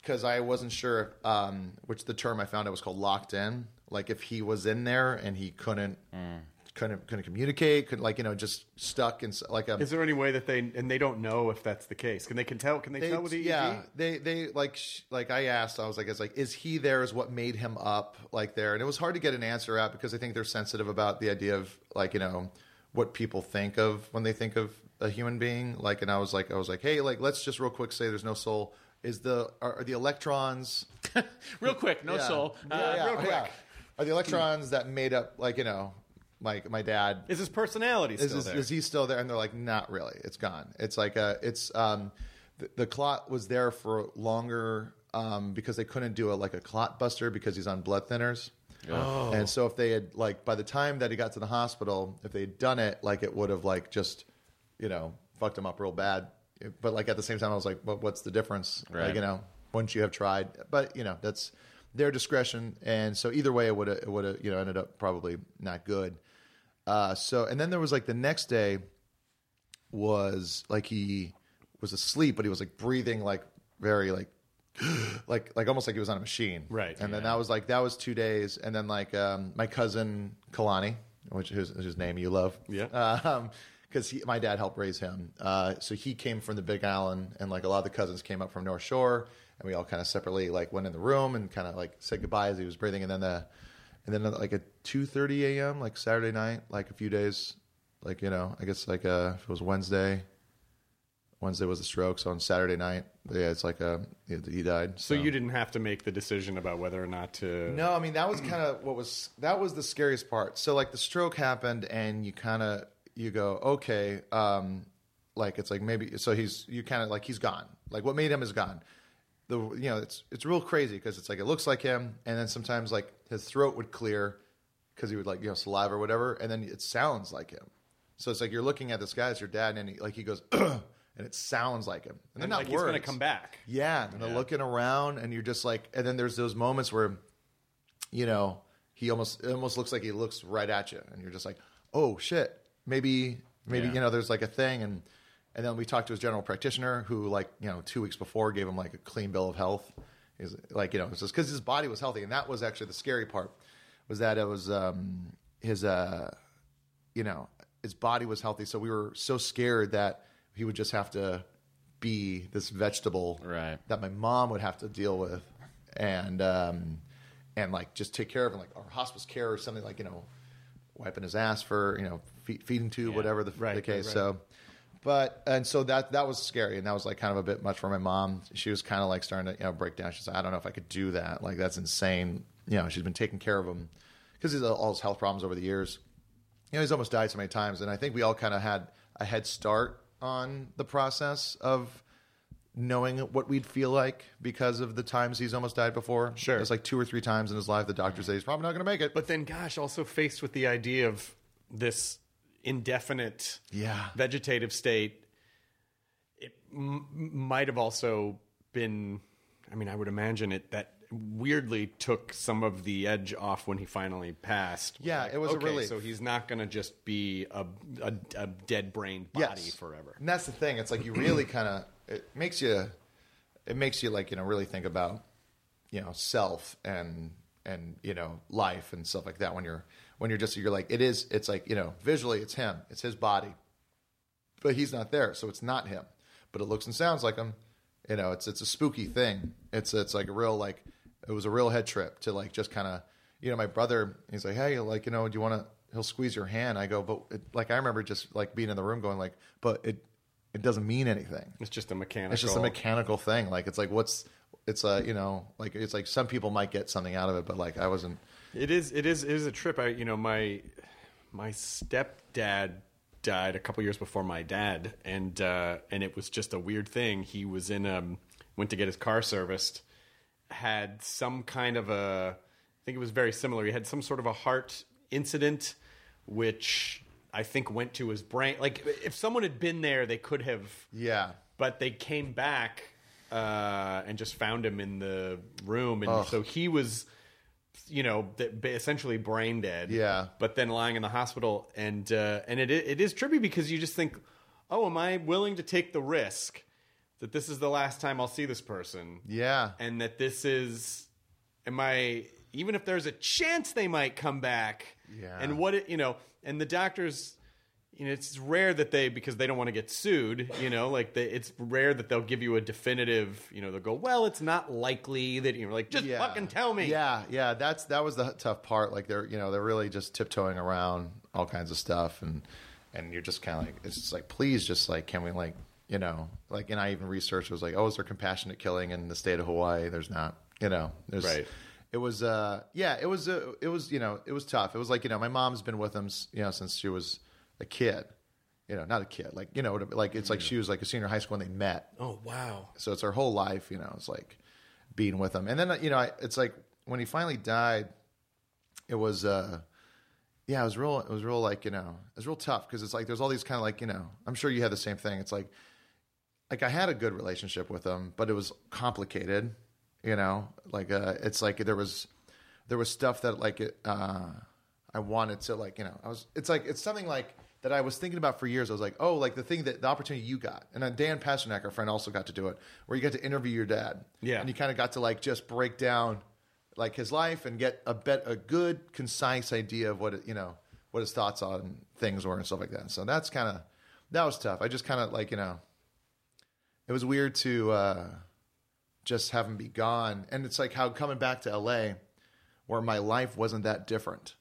because I wasn't sure um, which the term I found it was called locked in. Like if he was in there and he couldn't couldn't couldn't communicate, couldn't like you know just stuck in like a Is there any way that they and they don't know if that's the case? Can they can tell? Can they, they, tell with EEG? yeah they they like sh- like I asked I was like it's like is he there is what made him up like there and it was hard to get an answer out because I think they're sensitive about the idea of like you know what people think of when they think of a human being like and I was like I was like hey like let's just real quick say there's no soul is the are, are the electrons Real quick, no Yeah. soul. Uh, Yeah, yeah, real quick. yeah. Are the electrons that made up, like you know, like my dad? Is his personality Is, still is, there? is he still there? And they're like, not really. It's gone. It's like a. It's um, the, the clot was there for longer um because they couldn't do a like a clot buster because he's on blood thinners. Oh. And so if they had like by the time that he got to the hospital, if they had done it, like it would have like just, you know, fucked him up real bad. But like at the same time, I was like, well, what's the difference? Right. Like you know, once you have tried, but you know that's their discretion. And so either way, it would have it would have you know ended up probably not good. Uh, so and then there was like the next day was like he was asleep, but he was like breathing like very like like like almost like he was on a machine. Right. And then that was like that was two days, and then like um, my cousin Kalani, which is his name you love. Yeah. Um, because my dad helped raise him, uh, so he came from the Big Island, and like a lot of the cousins came up from North Shore, and we all kind of separately like went in the room and kind of like said goodbye as he was breathing, and then the, and then like at two thirty a.m. like Saturday night, like a few days, like you know, I guess like uh, if it was Wednesday, Wednesday was the stroke, so on Saturday night, yeah, it's like uh, he he died. so you didn't have to make the decision about whether or not to. No, I mean that was kind of what was that was the scariest part. So like the stroke happened, and you kind of you go okay, um, like it's like maybe so he's you kind of like he's gone. Like what made him is gone. The you know it's it's real crazy because it's like it looks like him, and then sometimes like his throat would clear because he would like you know saliva or whatever, and then it sounds like him. So it's like you're looking at this guy as your dad, and he, like he goes, and it sounds like him, and they're And not like he's going to come back. Yeah, and they're looking around, and you're just like, and then there's those moments where, you know, he almost it almost looks like he looks right at you, and you're just like, oh shit, maybe maybe Yeah. you know, there's like a thing, and and then we talked to his general practitioner, who like you know two weeks before gave him like a clean bill of health. He's like you know, it's just because his body was healthy, and that was actually the scary part, was that it was um his uh you know his body was healthy, so we were so scared that he would just have to be this vegetable Right. that my mom would have to deal with, and um, and like just take care of him, like or hospice care or something like you know, wiping his ass for you know fe- feeding tube, whatever the, Right, the case. right, right. So, but and so that that was scary, and that was like kind of a bit much for my mom. She was kind of like starting to you know break down. She's like, I don't know if I could do that. Like that's insane. You know, she's been taking care of him because he's uh, all his health problems over the years you know, he's almost died so many times, and I think we all kind of had a head start on the process of knowing what we'd feel like because of the times he's almost died before. Sure. it's like two or three times in his life the doctor said he's probably not going to make it. But then, gosh, also faced with the idea of this indefinite Yeah. vegetative state, it m- might have also been. I mean, I would imagine it that weirdly took some of the edge off when he finally passed. Yeah, it was a okay, relief. So he's not going to just be a, a, a dead brained body Yes. forever. And that's the thing. It's like you really kind of it makes you it makes you like you know really think about you know self and and you know life and stuff like that when you're when you're just you're like it is it's like you know visually it's him it's his body but he's not there so it's not him. But it looks and sounds like him you know it's it's a spooky thing. It's it's like a real like it was a real head trip to like just kind of you know my brother he's like hey like you know do you want to he'll squeeze your hand. I go but it, like i remember just like being in the room going like but it it doesn't mean anything. It's just a mechanical. it's just a mechanical thing. Like it's like what's it's a you know like it's like some people might get something out of it but like i wasn't It is. It is. It is a trip. I, you know, my my stepdad died a couple years before my dad, and uh, and it was just a weird thing. He was in um went to get his car serviced, had some kind of a. I think it was very similar. He had some sort of a heart incident which I think went to his brain. Like if someone had been there, they could have. Yeah. But they came back uh, and just found him in the room, and Ugh. so he was, you know, essentially brain dead. Yeah. But then lying in the hospital, and uh, and it it is trippy because you just think, oh, am I willing to take the risk that this is the last time I'll see this person? Yeah. and that this is am i even if there's a chance they might come back Yeah. and what it you know and the doctors you know it's rare that they because they don't want to get sued you know like they, it's rare that they'll give you a definitive you know they'll go well it's not likely that you know like just Yeah. fucking tell me Yeah, yeah, that's that was the tough part. Like they're you know they're really just tiptoeing around all kinds of stuff, and and you're just kind of like it's just like please just like can we like you know like and I even researched it was like oh is there compassionate killing in the state of Hawaii? There's not. You know, there's Right. It was uh yeah it was uh, it was you know it was tough. It was like you know my mom's been with him s- you know since she was a kid. You know, not a kid, like you know, like it's like she was like a senior in high school when they met. oh wow So it's her whole life, you know, it's like being with him. And then, you know, I, it's like when he finally died, it was, uh, yeah, it was real, it was real like, you know, it was real tough because it's like there's all these kind of like, you know, I'm sure you had the same thing. It's like, like I had a good relationship with him, but it was complicated, you know, like, uh, it's like there was, there was stuff that like, it, uh, I wanted to like, you know, I was, it's like, it's something like, that I was thinking about for years. I was like, oh, like the thing that the opportunity you got, and then Dan Pasternack, our friend, also got to do it, where you got to interview your dad, Yeah. and you kind of got to like just break down like his life and get a bet a good concise idea of what it, you know what his thoughts on things were and stuff like that. So that's kind of that was tough. I just kind of like you know it was weird to uh, just have him be gone, and it's like how coming back to L.A. where my life wasn't that different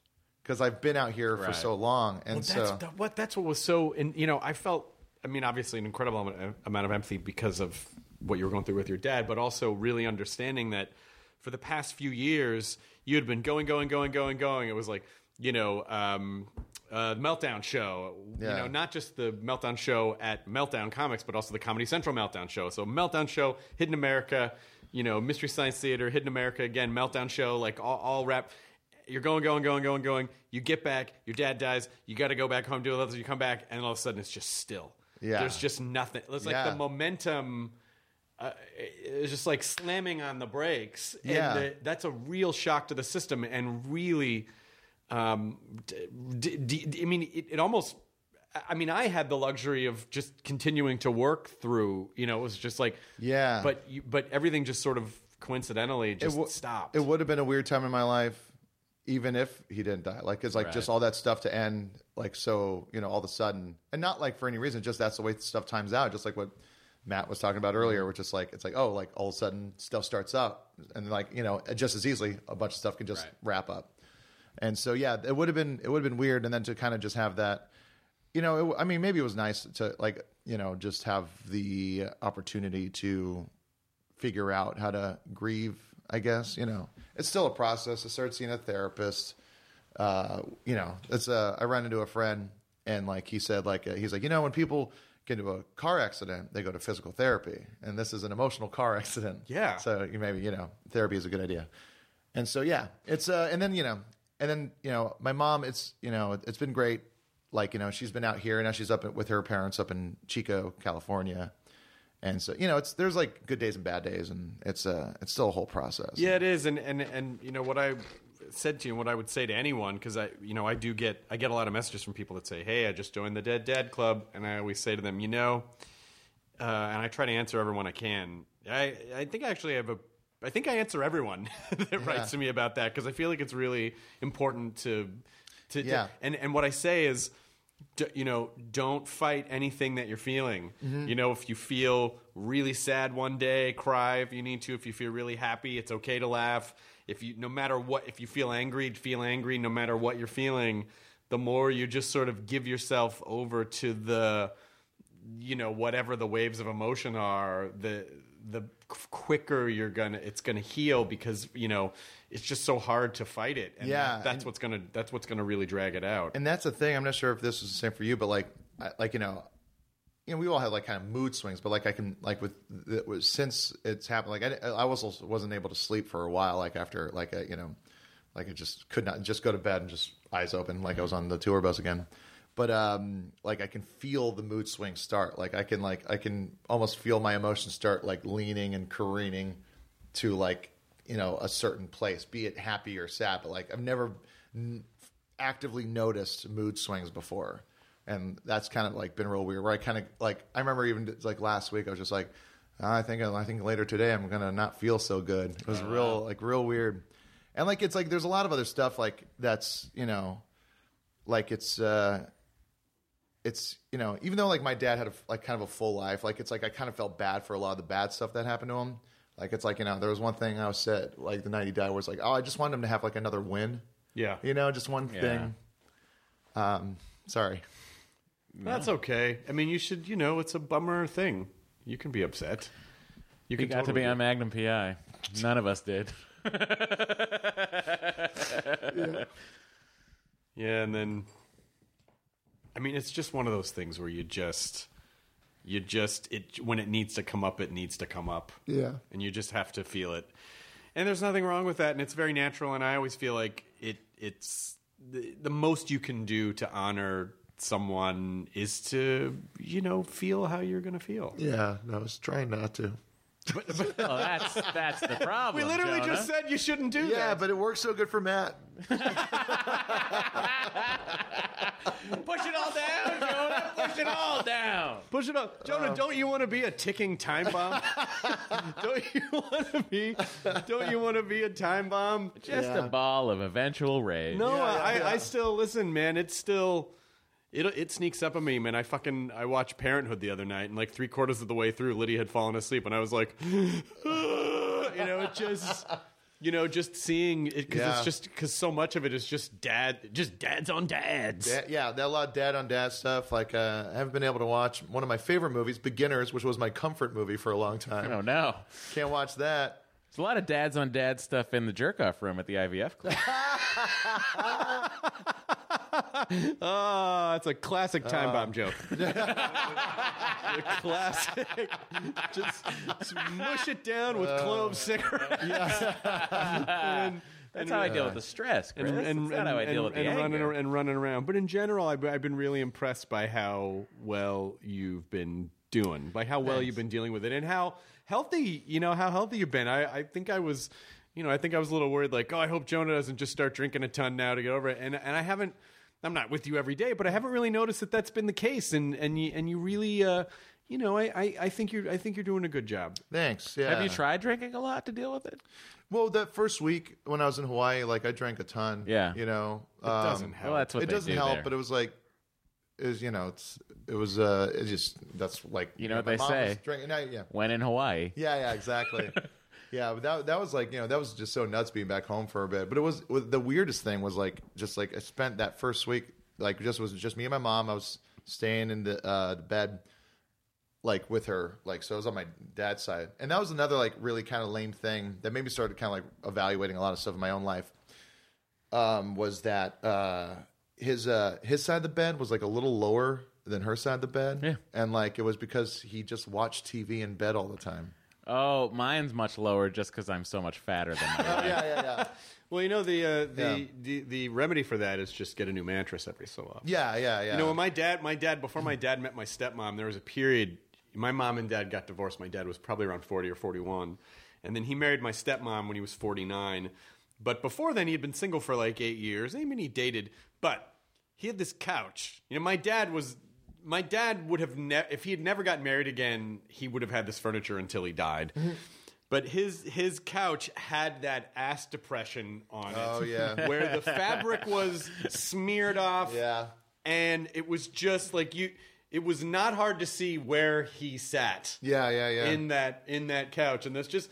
because I've been out here for so long, and well, so that's that, what that's what was so and you know i felt i mean obviously an incredible amount, of empathy because of what you were going through with your dad but also really understanding that for the past few years you had been going going going going going. It was like you know um uh, meltdown show you know not just the meltdown show at meltdown comics but also the comedy central meltdown show. So meltdown show hidden america you know mystery science theater hidden america again meltdown show like all, all rap you're going, going, going, going, going. You get back, your dad dies. You got to go back home, do all this. You come back, and all of a sudden, it's just still. Yeah. There's just nothing. It's like Yeah. the momentum. Uh, it's just like slamming on the brakes. Yeah. The, that's a real shock to the system, and really, um, d- d- d- I mean, it, it almost. I mean, I had the luxury of just continuing to work through. You know, it was just like, Yeah. But you, but everything just sort of coincidentally just wo- stopped. It would have been a weird time in my life, even if he didn't die. Like, it's like just all that stuff to end, like so, you know, all of a sudden, and not like for any reason, just that's the way stuff times out. Just like what Matt was talking about earlier, mm-hmm. which is like it's like oh, like all of a sudden stuff starts up, and like you know, just as easily a bunch of stuff can just Right. wrap up. And so yeah, it would have been it would have been weird, and then to kind of just have that, you know, it, I mean, maybe it was nice to like you know just have the opportunity to figure out how to grieve. I guess you know it's still a process. I started seeing a therapist. Uh, you know, it's a. I ran into a friend and like he said, like uh, he's like, you know, when people get into a car accident, they go to physical therapy, and this is an emotional car accident. Yeah. So you maybe you know therapy is a good idea. And so yeah, it's uh, and then you know, and then you know, my mom, it's you know, it's been great. Like you know, she's been out here, and now she's up with her parents up in Chico, California. And so you know, it's there's like good days and bad days, and it's uh, it's still a whole process. Yeah, it is, and and and you know what I said to you, and what I would say to anyone, because I, you know, I do get I get a lot of messages from people that say, "Hey, I just joined the Dead Dad Club," and I always say to them, you know, uh, and I try to answer everyone I can. I I think I actually have a. I think I answer everyone that writes to me about that because I feel like it's really important to, to, to- Yeah. and and what I say is, d- you know, don't fight anything that you're feeling. Mm-hmm. You know, if you feel really sad one day, cry if you need to. If you feel really happy, it's okay to laugh. If you, no matter what, if you feel angry, feel angry. No matter what you're feeling, the more you just sort of give yourself over to the, you know, whatever the waves of emotion are, the the quicker you're gonna it's gonna heal because you know it's just so hard to fight it and Yeah, that- that's and- what's gonna that's what's gonna really drag it out and that's the thing. I'm not sure if this is the same for you, but like, I, like you know, you know, we all have like kind of mood swings, but like I can like with it was since it's happened. Like I, I was also wasn't able to sleep for a while. Like after like a, you know, Like I just could not just go to bed and just eyes open, like I was on the tour bus again. But um, like I can feel the mood swings start. Like I can like I can almost feel my emotions start like leaning and careening to like you know a certain place, be it happy or sad. But like I've never n- actively noticed mood swings before, and that's kind of like been real weird. Where I kind of like I remember even like last week I was just like I think I think later today I'm gonna not feel so good. It was real like real weird, and like it's like there's a lot of other stuff like that's you know like it's uh it's you know even though like my dad had a, like kind of a full life like it's like i kind of felt bad for a lot of the bad stuff that happened to him like it's like you know there was one thing i was said like the night he died was like oh i just wanted him to have like another win Yeah. you know just one Yeah. thing um sorry That's okay. I mean, you should, you know, it's a bummer thing. You can be upset. You can got to totally be on Magnum PI. None of us did. yeah. Yeah, and then I mean, it's just one of those things where you just you just it when it needs to come up, it needs to come up. Yeah. And you just have to feel it. And there's nothing wrong with that, and it's very natural. And I always feel like it it's the, the most you can do to honor someone is to you know feel how you're gonna feel. yeah no i was trying not to Well, that's that's the problem. We literally Jonah. just said you shouldn't do yeah that. Yeah, but it works so good for matt push it all down, Jonah. Push it all down. Push it up, Jonah. Um. don't you want to be a ticking time bomb? don't you want to be? Don't you want to be a time bomb? Just a ball of eventual rage. No, Yeah, yeah, I. I still listen, man. It's still. It, it sneaks up on me, man. I fucking I watched Parenthood the other night, and like three quarters of the way through, Lydia had fallen asleep, and I was like, you know, it just, you know, just seeing it because Yeah. it's just because so much of it is just dad, just dads on dads. Da- yeah, that a lot of dad on dad stuff. Like uh, I haven't been able to watch one of my favorite movies, Beginners, which was my comfort movie for a long time. Oh no. Can't watch that. There's a lot of dads on dad stuff in the jerk off room at the IVF club. Ah, it's a classic time bomb uh. joke. a classic. Just, just mush it down with uh. clove cigarettes. and, That's how I deal uh, with the stress, Chris. and, and, That's not how I and- deal with the and running, anger. ar- and running around. But in general, I've, I've been really impressed by how well you've been doing, by how well you've been dealing with it, and how healthy, you know, how healthy you've been. I, I think I was, you know, I think I was a little worried, like, oh, I hope Jonah doesn't just start drinking a ton now to get over it. And and I haven't. I'm not with you every day, but I haven't really noticed that that's been the case. And and you and you really, uh, you know, I, I, I think you're I think you're doing a good job. Thanks. Yeah. Have you tried drinking a lot to deal with it? Well, that first week when I was in Hawaii, like I drank a ton. Yeah. You know, It doesn't help. Well, that's what it they doesn't do help, there. but it was like, it was you know, it's it was uh, it just that's like You know what my they mom say. was Drinking, no, yeah, when in Hawaii. yeah, yeah, exactly. yeah, but that that was like you know that was just so nuts being back home for a bit. But it was the weirdest thing was like just like I spent that first week like just was just me and my mom. I was staying in the uh, the bed like with her like so it was on my dad's side and that was another like really kind of lame thing that made me start kind of like evaluating a lot of stuff in my own life um was that uh his uh his side of the bed was like a little lower than her side of the bed Yeah. and like it was because he just watched tv in bed all the time Oh, mine's much lower just because I'm so much fatter than my wife. yeah yeah yeah Well, you know the uh, the, Yeah. the the remedy for that is just get a new mattress every so often. yeah yeah yeah You know, when my dad, my dad, before my dad met my stepmom, there was a period. My mom and dad got divorced. My dad was probably around forty or forty-one, and then he married my stepmom when he was forty-nine. But before then, he had been single for like eight years. I mean, he dated, but he had this couch. You know, my dad was. My dad would have ne- if he had never got married again, he would have had this furniture until he died. Mm-hmm. But his his couch had that ass depression on it. Oh, yeah. where the fabric was smeared off yeah and it was just like you it was not hard to see where he sat yeah yeah yeah in that in that couch and that's just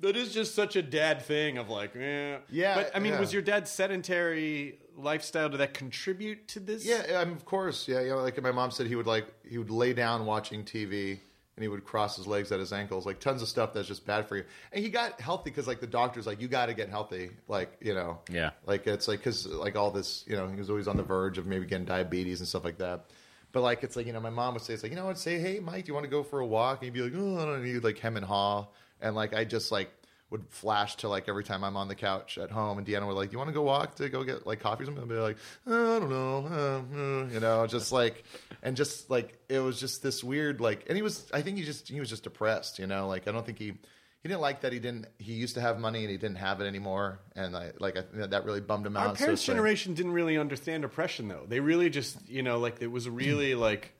that is just such a dad thing of like eh. Yeah, but i mean yeah. was your dad's sedentary lifestyle did that contribute to this Yeah, um, of course. Yeah, yeah. Like my mom said, he would like he would lay down watching TV and he would cross his legs at his ankles, like tons of stuff that's just bad for you. And he got healthy because like the doctor's like, you got to get healthy, like you know, Yeah. like it's like because like all this, you know, he was always on the verge of maybe getting diabetes and stuff like that. But like it's like you know, my mom would say it's like you know I'd say hey Mike, do you want to go for a walk? And he'd be like, oh, I don't know. He'd like hem and haw, and like I just like would flash to like every time I'm on the couch at home, and Deanna would like, "Do "You want to go walk to go get like coffee?" or something?" I'd be like, "Uh, "I don't know," uh, uh," you know, just like, and just like it was just this weird like, and he was, I think he just he was just depressed, you know, like I don't think he he didn't like that he didn't he used to have money and he didn't have it anymore, and I like I, that really bummed him out. Our So parents' like- generation didn't really understand depression, though. They really just, you know, like it was really like,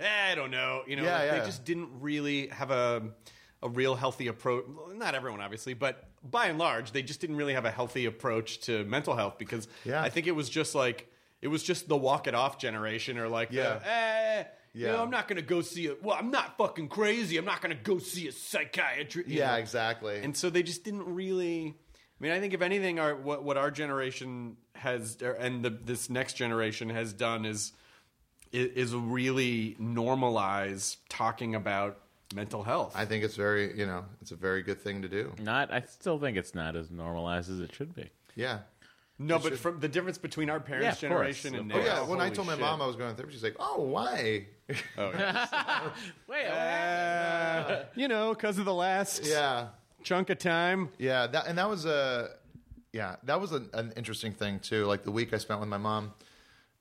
eh, I don't know, you know, Yeah, like, yeah. they just didn't really have a a real healthy approach. Not everyone, obviously, but by and large, they just didn't really have a healthy approach to mental health because Yeah. I think it was just like it was just the walk it off generation or like, Yeah. the, eh. You know, Yeah. I'm not gonna go see a. Well, I'm not fucking crazy. I'm not gonna go see a psychiatrist. Yeah, know? exactly. And so they just didn't really. I mean, I think if anything, our what what our generation has and the, this next generation has done is is really normalize talking about mental health. I think it's very, you know, it's a very good thing to do. Not. I still think it's not as normalized as it should be. Yeah. no, but from the difference between our parents' Yeah, of course, generation and now, Oh yeah, when I holy told my shit. mom I was going to therapy, she's like, "Oh, why?" oh, yeah. Wait, Uh, you know, because of the last yeah, chunk of time. yeah. That and that was a, yeah, that was an, an interesting thing too. Like the week I spent with my mom,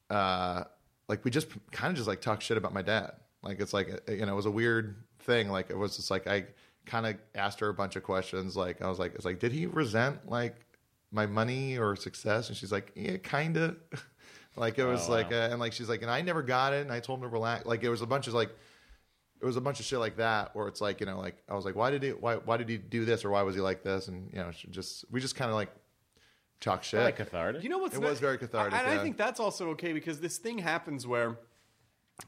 uh, like we just kind of just like talk shit about my dad. Like it's like uh, you know, it was a weird thing. Like it was just like I kind of asked her a bunch of questions. Like I was like, it's like, did he resent like my money or success? And she's like, yeah, kind of. like it was Oh, wow. like, uh, and like she's like, and I never got it. And I told him to relax. Like it was a bunch of like. It was a bunch of shit like that, where it's like you know, like I was like, why did he, why, why did he do this, or why was he like this, and you know, she just we just kind of like talk shit. like cathartic. You know what's It ni- was very cathartic, and I yeah. think that's also okay because this thing happens where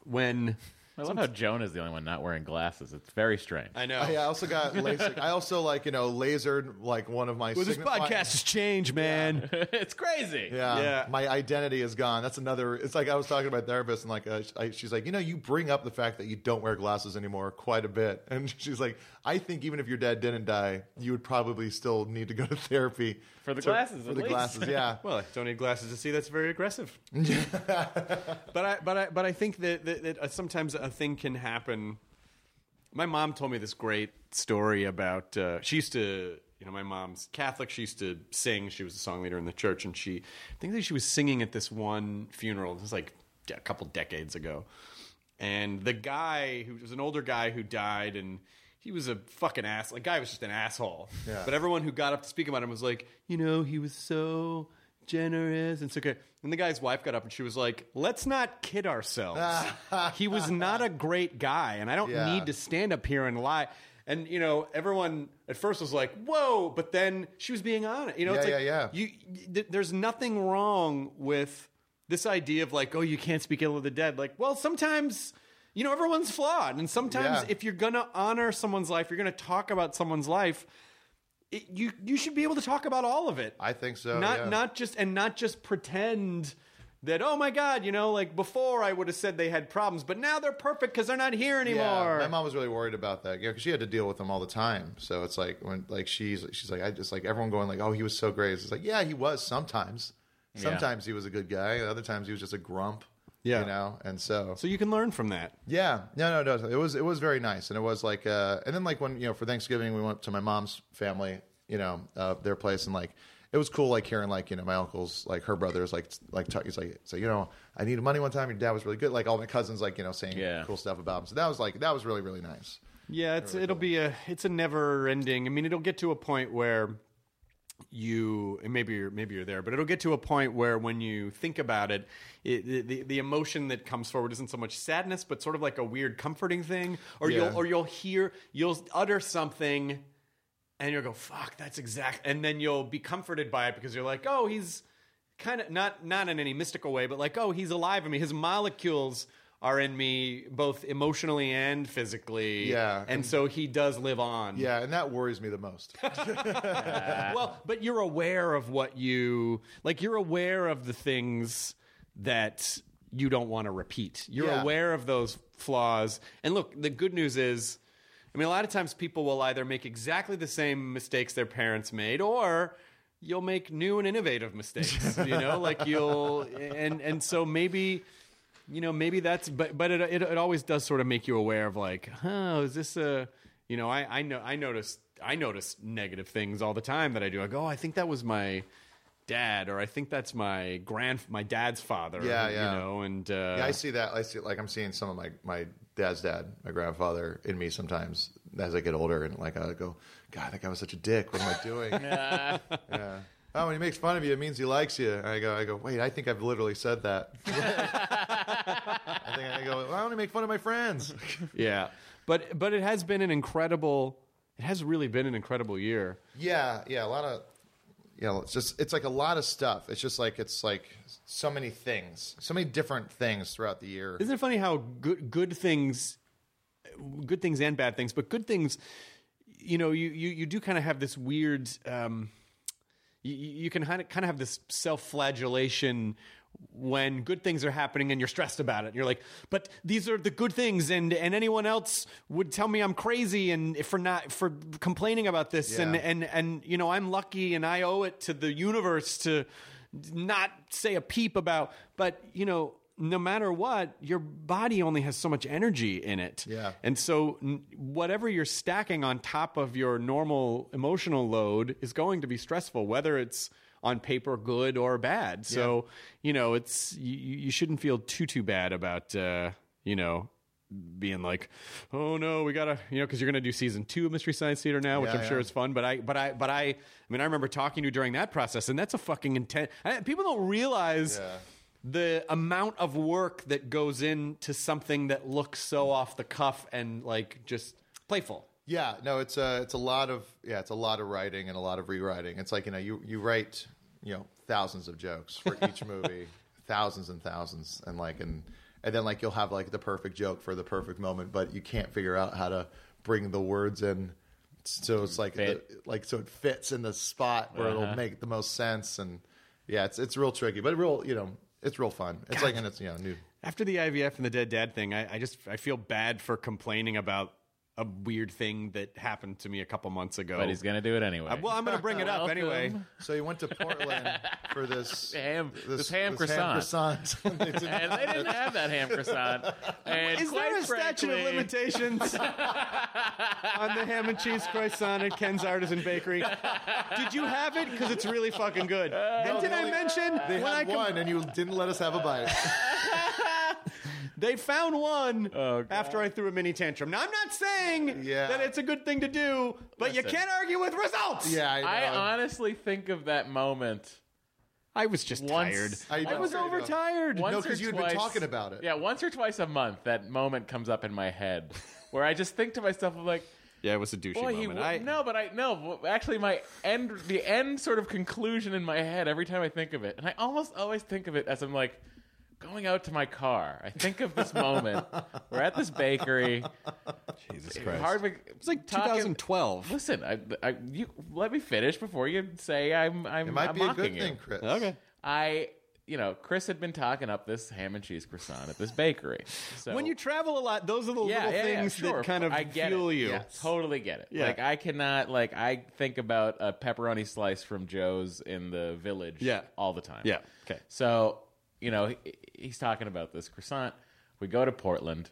when I love how Jonah is the only one not wearing glasses. It's very strange. I know. I, I also got LASIK. I also like you know lasered like one of my. well, this signify- podcast has changed, man. it's crazy. Yeah, Yeah. my identity is gone. That's another. It's like I was talking to my therapist, and like uh, I, she's like, you know, you bring up the fact that you don't wear glasses anymore quite a bit, and she's like, I think even if your dad didn't die, you would probably still need to go to therapy For the to- glasses, For at the least. glasses, yeah. Well, I don't need glasses to see. That's very aggressive. but I, but I, but I think that, that, that uh, sometimes a thing can happen. My mom told me this great story about. Uh, she used to, you know, my mom's Catholic. She used to sing. She was a song leader in the church, and she, I think that she was singing at this one funeral. This was like a couple decades ago, and the guy who was an older guy who died, and he was a fucking ass. Like, guy was just an asshole. Yeah. But everyone who got up to speak about him was like, you know, he was so generous and so good. And the guy's wife got up and she was like, let's not kid ourselves. he was not a great guy, and I don't Yeah. need to stand up here and lie. And you know, everyone at first was like, "Whoa!" But then she was being honest. You know, it's Yeah, like, yeah, yeah. You, th- there's nothing wrong with this idea of like, "Oh, you can't speak ill of the dead." Like, well, sometimes. You know, everyone's flawed, and sometimes Yeah. if you're gonna honor someone's life, you're gonna talk about someone's life. It, you you should be able to talk about all of it I think so. not yeah. not just and not just pretend that oh my god you know like before i would have said they had problems but now they're perfect because they're not here anymore Yeah, my mom was really worried about that. Yeah, because she had to deal with them all the time. So it's like when like she's she's like I just like everyone going like, oh, he was so great. It's like yeah, he was sometimes. Sometimes he was a good guy. Other times he was just a grump. Yeah. you know. And so so you can learn from that yeah, no, no, no. It was it was very nice, and it was like, uh, and then like when you know for Thanksgiving we went to my mom's family, you know, uh, their place, and like it was cool, like hearing like you know my uncles, like her brothers, like like talk, he's like, so you know, I needed money one time. Your dad was really good. Like all my cousins, like you know, saying Yeah. cool stuff about him. So that was like that was really really nice. yeah it's it'll be a it's a never ending i mean it'll get to a point where you and maybe you're maybe you're there but it'll get to a point where when you think about it, it the, the, emotion that comes forward isn't so much sadness but sort of like a weird comforting thing or Yeah. you'll or you'll hear you'll utter something and you'll go fuck that's exact and then you'll be comforted by it because you're like oh he's kind of not not in any mystical way but like oh he's alive in me his molecules are in me both emotionally and physically Yeah, and, and- so he does live on Yeah, and that worries me the most. well, but you're aware of what you like. You're aware of the things that you don't want to repeat. You're Yeah. aware of those flaws. And look, the good news is, I mean, a lot of times people will either make exactly the same mistakes their parents made, or you'll make new and innovative mistakes. you know, like you'll and and so maybe. You know, maybe that's, but but it, it it always does sort of make you aware of like, oh, is this a, you know, I I know I noticed I notice negative things all the time that I do. I go, oh, I think that was my dad, or I think that's my grand, my dad's father. Yeah, yeah. You know, and uh, Yeah, I see that. I see like I'm seeing some of my my dad's dad, my grandfather, in me sometimes as I get older, and like I go, God, that guy was such a dick. What am I doing? yeah. Oh, when he makes fun of you, it means he likes you. And I go, I go. Wait, I think I've literally said that. I think I go. Well, I only make fun of my friends. yeah. But but it has been an incredible. It has really been an incredible year. Yeah, yeah, a lot of yeah, it's just it's like a lot of stuff. It's just like it's like so many things, so many different things throughout the year. Isn't it funny how good good things, good things and bad things, but good things, you know, you you, you do kind of have this weird. Um, you, you can kind of kind of have this self-flagellation when good things are happening and you're stressed about it. You're like, but these are the good things, and and anyone else would tell me I'm crazy and for not for complaining about this, and Yeah. and and you know I'm lucky and I owe it to the universe to not say a peep about. But you know, no matter what, your body only has so much energy in it. Yeah. And so, n- whatever you're stacking on top of your normal emotional load is going to be stressful, whether it's on paper good or bad. So, you know, it's you, you shouldn't feel too too bad about uh, you know being like, oh no, we gotta, you know, because you're gonna do season two of Mystery Science Theater now, which Yeah, I'm sure is fun. But I, but I, but I, I mean, I remember talking to you during that process, and that's a fucking intense. People don't realize Yeah. the amount of work that goes into something that looks so off the cuff and like just playful. Yeah, no, it's a it's a lot of yeah, it's a lot of writing and a lot of rewriting. It's like you know you you write you know thousands of jokes for each movie, thousands and thousands, and like and and then like you'll have like the perfect joke for the perfect moment, but you can't figure out how to bring the words in. So it's like the, like so it fits in the spot where Uh-huh. it'll make the most sense, and yeah, it's it's real tricky, but real you know it's real fun. It's like and it's you know new. After the IVF and the dead dad thing, I, I just I feel bad for complaining about a weird thing that happened to me a couple months ago. But he's gonna do it anyway. Uh, well, I'm going to bring it up Welcome. anyway. So you went to Portland for this Ham- this ham croissant. croissant. They did and they didn't have that ham croissant. And Is quite there a statute of limitations on the ham and cheese croissant at Ken's Artisan Bakery? Did you have it? Because it's really fucking good. and did I mention They when I had com- one, and you didn't let us have a bite. They found one Oh, after I threw a mini tantrum? Now I'm not saying Yeah. that it's a good thing to do, but you can't argue with results. Yeah, I, know. I honestly think of that moment I was just Once- tired. I I, was overtired. once No, or 'cause you'd been talking about it. Yeah, once or twice a month, that moment comes up in my head where I just think to myself, I'm like, Yeah, it was a douchey boy, he moment. w- I, no, but I no. Actually, my end, the end sort of conclusion in my head every time I think of it, and I almost always think of it as I'm like going out to my car. I think of this moment. We're at this bakery. Jesus Christ! Hardwick. It was like talking- 2012. Listen, I, I, you let me finish before you say I'm. I'm it might I'm be a mocking good you. thing, Chris. Okay. I, you know, Chris had been talking up this ham and cheese croissant at this bakery. So When you travel a lot, those are the yeah, little yeah, yeah, things sure. that kind of I get fuel it. you. Yeah, totally get it. Yeah. Like I cannot like I think about a pepperoni slice from Joe's in the village Yeah. all the time. Yeah. Okay. So, you know, he, he's talking about this croissant. We go to Portland.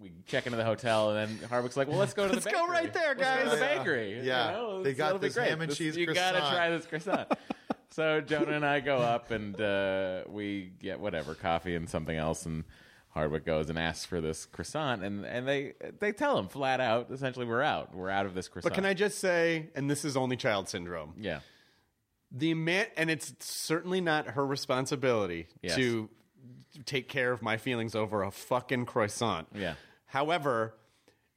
We check into the hotel, and then Hardwick's like, "Well, let's go to Let's the go bakery. right there, Let's go to guys." the bakery. Yeah. You know, They got it'll this ham and This- cheese You gotta try this croissant. so Jonah and I go up, and uh, we get whatever coffee and something else, and Hardwick goes and asks for this croissant, and, and they they tell him flat out, essentially, we're out. We're out of this croissant. But can I just say, and this is only child syndrome, Yeah. The man, and it's certainly not her responsibility Yes. to take care of my feelings over a fucking croissant. Yeah. However,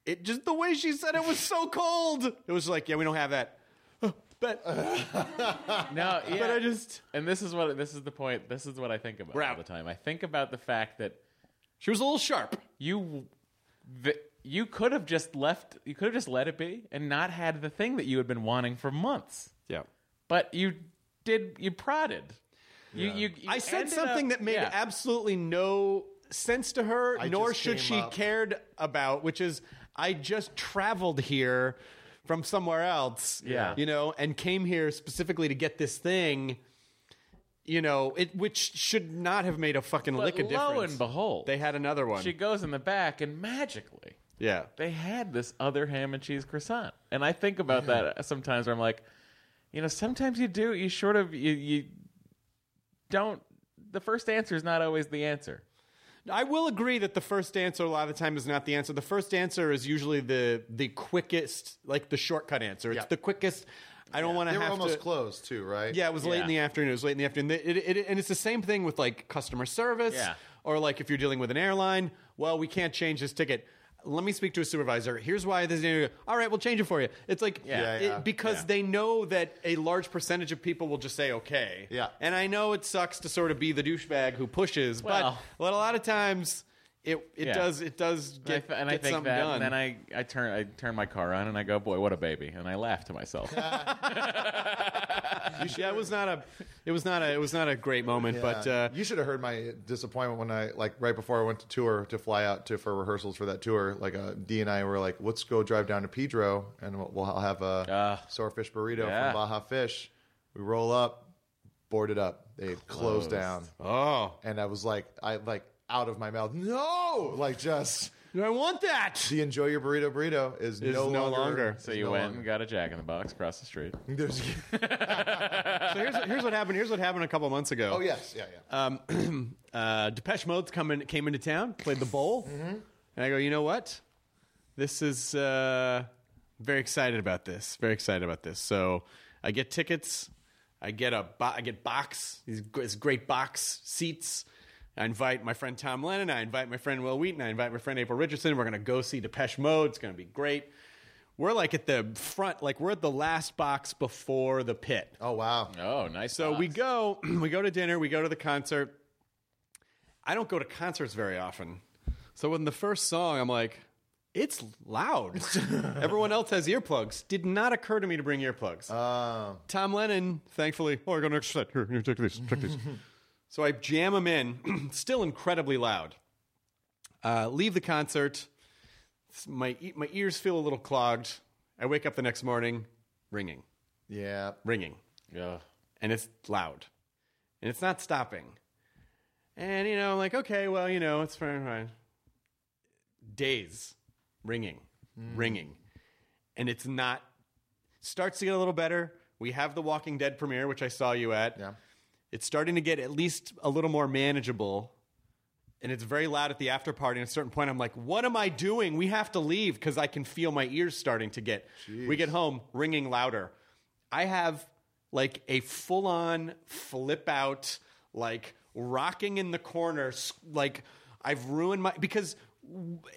it just the way she said it was so cold. It was like, yeah, we don't have that. But No, yeah. but I just and this is what this is the point. This is what I think about all the time. I think about the fact that she was a little sharp. you the, you could have just left. You could have just let it be and not had the thing that you had been wanting for months. Yeah. But you did. You prodded. You, you, you I said something up- that made yeah. absolutely no sense to her, I nor should she up- cared about, which is I just traveled here from somewhere else, Yeah. you know, and came here specifically to get this thing, you know, it which should not have made a fucking But lick of lo difference. and behold, they had another one. She goes in the back and magically Yeah. they had this other ham and cheese croissant, and I think about that sometimes. Where I'm like, you know, sometimes you do. You sort of you you don't. The first answer is not always the answer. I will agree that the first answer a lot of the time is not the answer. The first answer is usually the the quickest, like the shortcut answer. It's Yeah. the quickest. I don't want They to were have almost to. closed too, right? Yeah, it was late in the afternoon. It was late in the afternoon. It, it, it- and it's the same thing with like customer service, Yeah. or like if you're dealing with an airline. Well, we can't change this ticket. Let me speak to a supervisor. Here's why this. Is, All right, we'll change it for you. It's like Yeah. Yeah, it- yeah. because Yeah. they know that a large percentage of people will just say okay. Yeah. and I know it sucks to sort of be the douchebag who pushes, Well- but but a lot of times it it Yeah. does it does And I get, th- and I get think something that, done. and then I, I turn I turn my car on and I go, boy, what a baby, and I laugh to myself. yeah, it was not a it was not a it was not a great moment, but uh, you should have heard my disappointment when I like right before I went to tour to fly out to for rehearsals for that tour. Like uh, D and I were like, let's go drive down to Pedro and we'll, we'll I'll have a Ah. swordfish burrito Yeah. from Baja Fish. We roll up, boarded up. They closed down, oh, and I was like, I like out of my mouth, no, like just I want that. the enjoy your burrito burrito is, Is no, no longer. longer. so you no went longer. and got a Jack in the Box across the street. There's- So here's here's what happened. Here's what happened a couple months ago. oh yes, yeah, yeah. um, uh, Depeche Mode's coming came into town, played the bowl, and I go, you know what? This is uh, very excited about this. Very excited about this. So I get tickets. I get a bo- I get box these great box seats. I invite my friend Tom Lennon. I invite my friend Wil Wheaton. I invite my friend April Richardson. We're gonna go see Depeche Mode. It's gonna be great. We're like at the front, like we're at the last box before the pit. oh wow. Oh, nice. So we go, we go to dinner, we go to the concert. I don't go to concerts very often. So when the first song, I'm like, it's loud. Everyone else has earplugs. Did not occur to me to bring earplugs. Uh, Tom Lennon, thankfully, oh, I got an extra set. Here, here, take these, take these. so I jam them in, still incredibly loud. Uh, leave the concert. My, my ears feel a little clogged. I wake up the next morning, ringing, yeah. ringing Yeah. and it's loud and it's not stopping. And you know, I'm like, okay, well, you know, it's fine. fine. Days ringing, ringing, and it's not. Starts to get a little better. We have the Walking Dead premiere, which I saw you at. Yeah. It's starting to get at least a little more manageable. And it's very loud at the after party. And at a certain point, I'm like, what am I doing? We have to leave because I can feel my ears starting to get. We get home, ringing louder. I have like a full on flip out, like rocking in the corner. Like I've ruined my. Because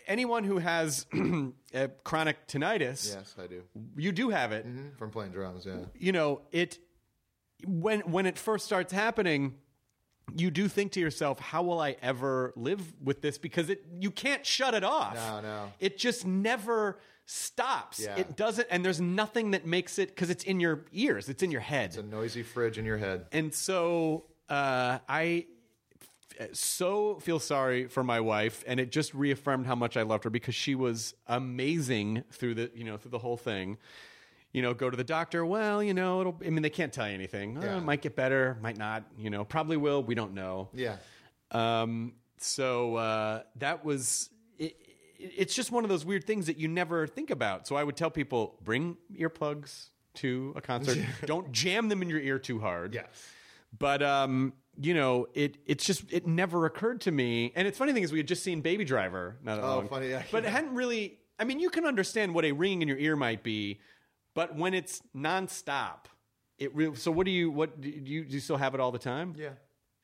anyone who has chronic tinnitus, Yes, I do. you do have it mm-hmm. From playing drums, yeah. you know it when when it first starts happening you do think to yourself how will i ever live with this because it you can't shut it off No, no. it just never stops Yeah. it doesn't and there's nothing that makes it because it's in your ears it's in your head It's a noisy fridge in your head. and so uh, I f- so feel sorry for my wife, and it just reaffirmed how much I loved her because she was amazing through the you know through the whole thing. You know, go to the doctor. Well, you know, it'll. I mean, they can't tell you anything. Oh, it might get better, might not. You know, probably will. We don't know. Yeah. Um, so uh, that was. It, it- it's just one of those weird things that you never think about. So I would tell people bring earplugs to a concert. Don't jam them in your ear too hard. Yes. But um, you know, it it's just it never occurred to me. And it's funny thing is we had just seen Baby Driver. Not that Oh, long. funny, yeah. But it hadn't really. I mean, you can understand what a ringing in your ear might be, but when it's nonstop, it really. So what do you what do you do? You still have it all the time? Yeah.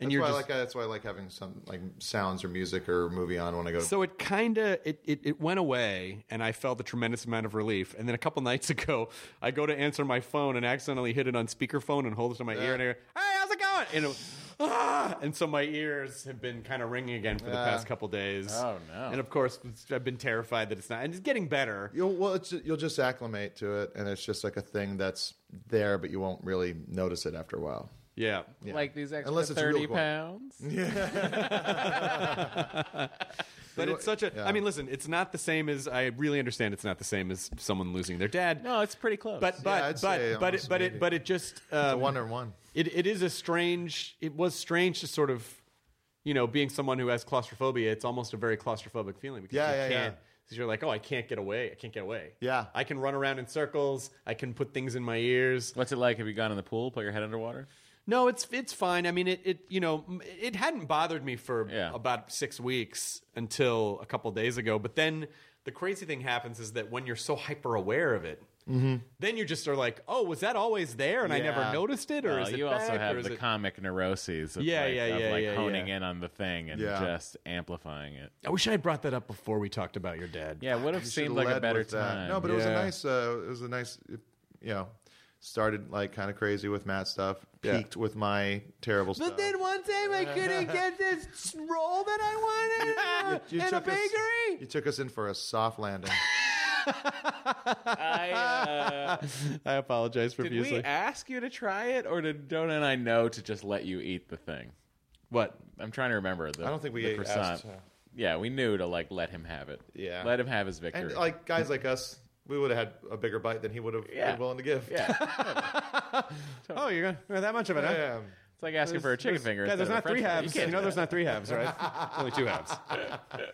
And that's you're why just- I like that's why I like having some like sounds or music or movie on when I go. to So it kind of it, it it went away, and I felt a tremendous amount of relief. And then a couple nights ago, I go to answer my phone and accidentally hit it on speakerphone and hold it to my ear, and I go, "Hey, how's it going?" And, it, ah! and so my ears have been kind of ringing again for the Yeah. past couple days. Oh, no. And of course, I've been terrified that it's not, and it's getting better. You'll well, it's, you'll just acclimate to it, and it's just like a thing that's there, but you won't really notice it after a while. Yeah. Yeah. Like these extra Unless it's real 30 cool. pounds. But it's such a. I Yeah. mean, listen, it's not the same as. I really understand it's not the same as someone losing their dad. No, it's pretty close. But but I'd but but it, but it but it just um, one on one. it, it is a strange it was strange to sort of you know being someone who has claustrophobia it's almost a very claustrophobic feeling because Yeah, you yeah, yeah. can't Because you're like, oh, I can't get away. I can't get away. Yeah. I can run around in circles. I can put things in my ears. What's it like? Have you gone in the pool, put your head underwater? No, it's it's fine. I mean, it, it you know it hadn't bothered me for Yeah. about six weeks until a couple days ago. But then the crazy thing happens is that when you're so hyper aware of it, then you just are like, oh, was that always there and I never Yeah. noticed it, or Well, is it you also back, have is the it- comic neuroses of Yeah, like, yeah, of yeah, like yeah, honing yeah. in on the thing and Yeah. just amplifying it. I wish I had brought that up before we talked about your dad. Yeah, would have You seemed should've like a led better with that. time. No, but it was a Yeah. nice. Uh, it was a nice. You know, started like kind of crazy with Matt stuff. Yeah. Peaked with my terrible stuff. But then one time I couldn't get this roll that I wanted You in a took us- bakery. You took us in for a soft landing. I, uh, I apologize did we ask you to try it, or did Jonah and I know to just let you eat the thing? What? I'm trying to remember. The, I don't think we the ate- croissant. asked, uh, Yeah, we knew to like let him have it. Yeah. let him have his victory. and like guys like us, we would have had a bigger bite than he would have Yeah. been willing to give. yeah, Oh, you're gonna you're that much of it? huh? Yeah. it's like asking for a chicken finger. Guys, there's instead not a three French fry. halves. You You can't know there's not three halves, right? only two halves.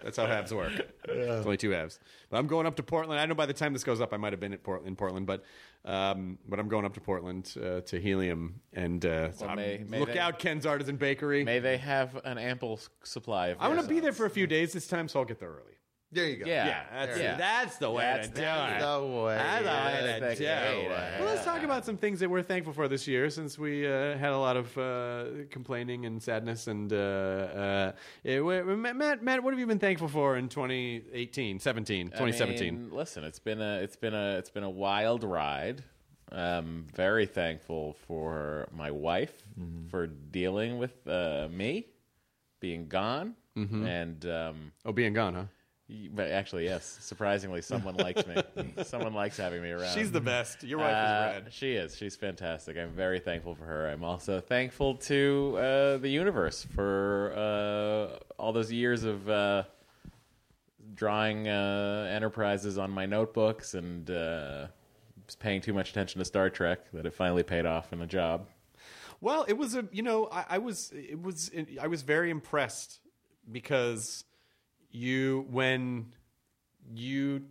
That's how halves work. It's only two halves. But I'm going up to Portland. I know by the time this goes up, I might have been at Portland, in Portland, but um, but I'm going up to Portland uh, to Helium and uh, Well, I'm- may- may look they- out, Ken's Artisan Bakery. May they have an ample s- supply of. I'm going to be there for a few days this time, so I'll get there early. There you go. Yeah, Yeah, that's, yeah. that's the way That's to the- do it. The way. That's the way to That's do the way it. Well, let's talk about some things that we're thankful for this year, since we uh, had a lot of uh, complaining and sadness. And uh, uh, eh, Matt, Matt, what have you been thankful for in 2018, 17, I mean, listen, it's been a it's been a it's been a wild ride. Um, very thankful for my wife Mm-hmm. for dealing with uh, me being gone, and um, oh, being gone, huh? But actually, yes, surprisingly, someone likes me. someone likes having me around. She's the best. Your wife Uh, is red. She is. She's fantastic. I'm very thankful for her. I'm also thankful to uh, the universe for uh, all those years of uh, drawing uh, enterprises on my notebooks and uh, just paying too much attention to Star Trek that it finally paid off in a job. Well, it was a you know I, I was it was I was very impressed because you when you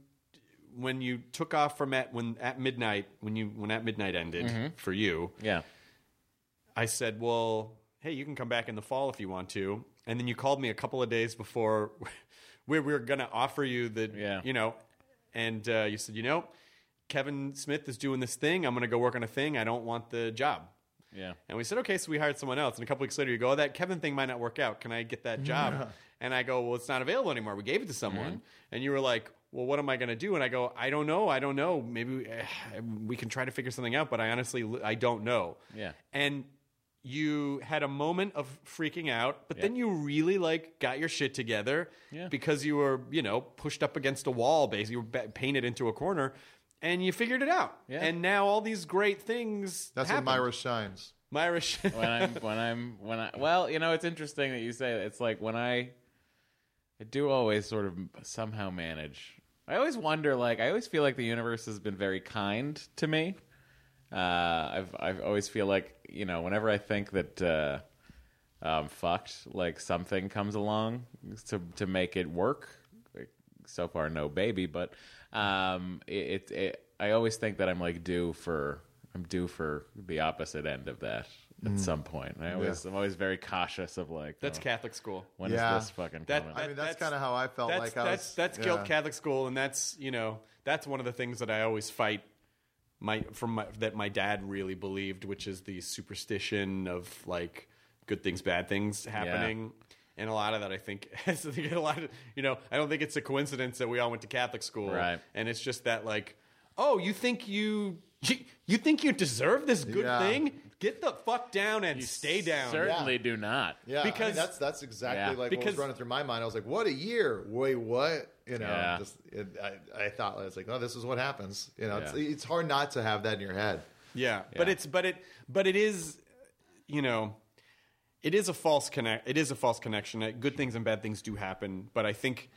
when you took off from at when at midnight when you when at midnight ended for you Yeah. I said well hey you can come back in the fall if you want to and then you called me a couple of days before we were going to offer you the Yeah. you know and uh, you said you know Kevin Smith is doing this thing I'm going to go work on a thing I don't want the job Yeah. and we said, okay, so we hired someone else. And a couple weeks later, you go, oh, that Kevin thing might not work out. Can I get that job? And I go, well, it's not available anymore. We gave it to someone. And you were like, well, what am I going to do? And I go, I don't know. I don't know. Maybe uh, we can try to figure something out, but I honestly, I don't know. Yeah. And you had a moment of freaking out, but then you really like got your shit together Yeah. because you were, you know, pushed up against a wall, basically, you were ba- painted into a corner. And you figured it out. Yeah. And now all these great things. That's happened. when Mira shines. Mira. sh- when I'm when I'm when I well, you know, it's interesting that you say that. It's like when I I do always sort of somehow manage. I always wonder like I always feel like the universe has been very kind to me. Uh I've I've always feel like, you know, whenever I think that uh um fucked, like something comes along to to make it work. So far no baby, but um it, it, it I always think that I'm like due for I'm due for the opposite end of that at mm. some point. I always I'm always very cautious of like That's oh, Catholic school. when is Yeah. this fucking That- coming? I mean, that's, That's- kind of how I felt That's like I that's was. that's yeah. guilt Catholic school, and that's you know that's one of the things that I always fight my from my, that my dad really believed, which is the superstition of like good things, bad things happening. And a lot of that, I think, has to get a lot of, you know, I don't think it's a coincidence that we all went to Catholic school. Right. And it's just that, like, oh, you think you, you, you think you deserve this good Yeah. thing? Get the fuck down and stay down. Certainly do not. Yeah, I mean, Because- that's that's exactly Yeah. like what Because- was running through my mind. I was like, "What a year! Wait, what?" You know, Yeah. just it, I, I thought I was like, "Oh, this is what happens." You know, it's, Yeah. it's hard not to have that in your head. Yeah, but Yeah. it's but it but it is, you know, it is a false connect. It is a false connection. Uh, Good things and bad things do happen, but I think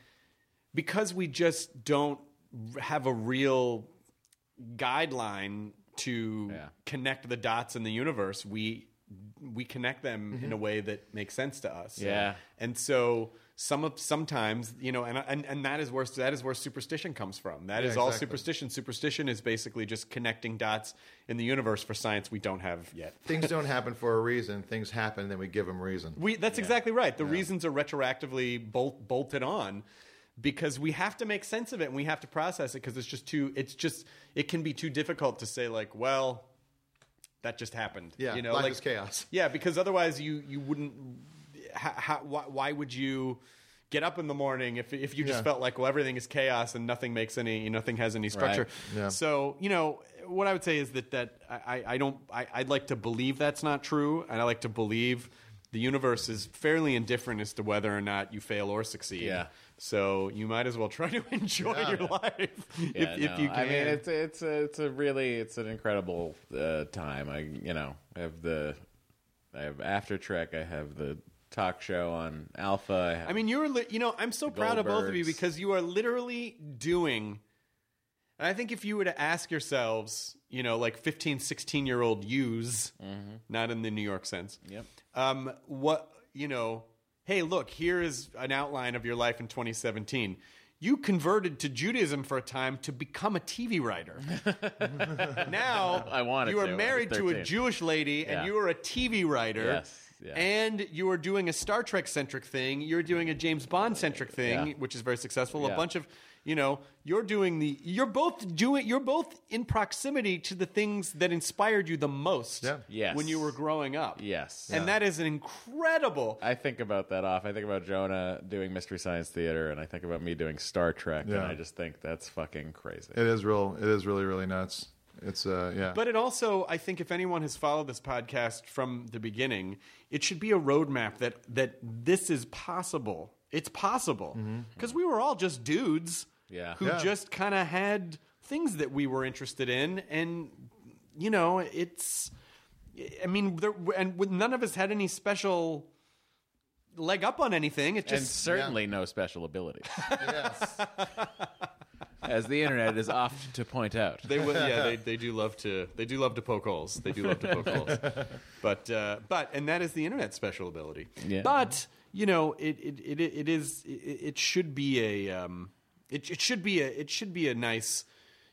because we just don't have a real guideline to Yeah. connect the dots in the universe, we we connect them in mm-hmm. a way that makes sense to us. Yeah. And so some of sometimes you know, and and, and that is where that is where superstition comes from. That Yeah, is all exactly. superstition. Superstition is basically just connecting dots in the universe for science we don't have yet. Things don't happen for a reason. Things happen, then we give them reason. We that's exactly right. The reasons are retroactively bolt, bolted on because we have to make sense of it and we have to process it because it's just too it's just it can be too difficult to say like, well, that just happened. Yeah, you know, life like is chaos. Yeah, because otherwise you you wouldn't. How, why, why would you? Get up in the morning if if you just Yeah. felt like well everything is chaos and nothing makes any nothing has any structure. Right. Yeah. So you know what I would say is that that I, I don't I, I'd like to believe that's not true, and I like to believe the universe is fairly indifferent as to whether or not you fail or succeed. Yeah. So you might as well try to enjoy Yeah. your life Yeah, if, if no, you can. I mean, it's it's a, it's a really it's an incredible uh, time. I you know I have the I have After Trek. I have the talk show on Alpha. I, have, I mean, you're, li- you know, I'm so proud of both of you because you are literally doing. And I think if you were to ask yourselves, you know, like 15, 16 year old yous, not in the New York sense, Yep. um, what, you know, hey, look, here is an outline of your life in 2017. You converted to Judaism for a time to become a TV writer. now I wanted you are to. I married to a 13. Jewish lady Yeah. and you are a TV writer. Yes, yeah. And you are doing a Star Trek centric thing. You're doing a James Bond centric thing, Yeah. which is very successful. A Yeah. bunch of, you know, you're doing the. You're both doing. You're both in proximity to the things that inspired you the most. Yeah. Yes. When you were growing up. yes, And that is an incredible. I think about that off. I think about Jonah doing Mystery Science Theater, and I think about me doing Star Trek, and I just think that's fucking crazy. It is real. It is really, really nuts. It's uh, yeah. But it also, I think, if anyone has followed this podcast from the beginning, it should be a roadmap that that this is possible. It's possible because we were all just dudes, Yeah. who Yeah. just kind of had things that we were interested in, and you know, it's. I mean, there, and none of us had any special leg up on anything. It and just certainly no special abilities, yes. as the internet is oft to point out. They will, yeah, they, they do love to they do love to poke holes. They do love to poke holes. But uh, but and that is the internet's special ability. Yeah. But you know, it it, it, it is it, it should be a um, it, it should be a it should be a nice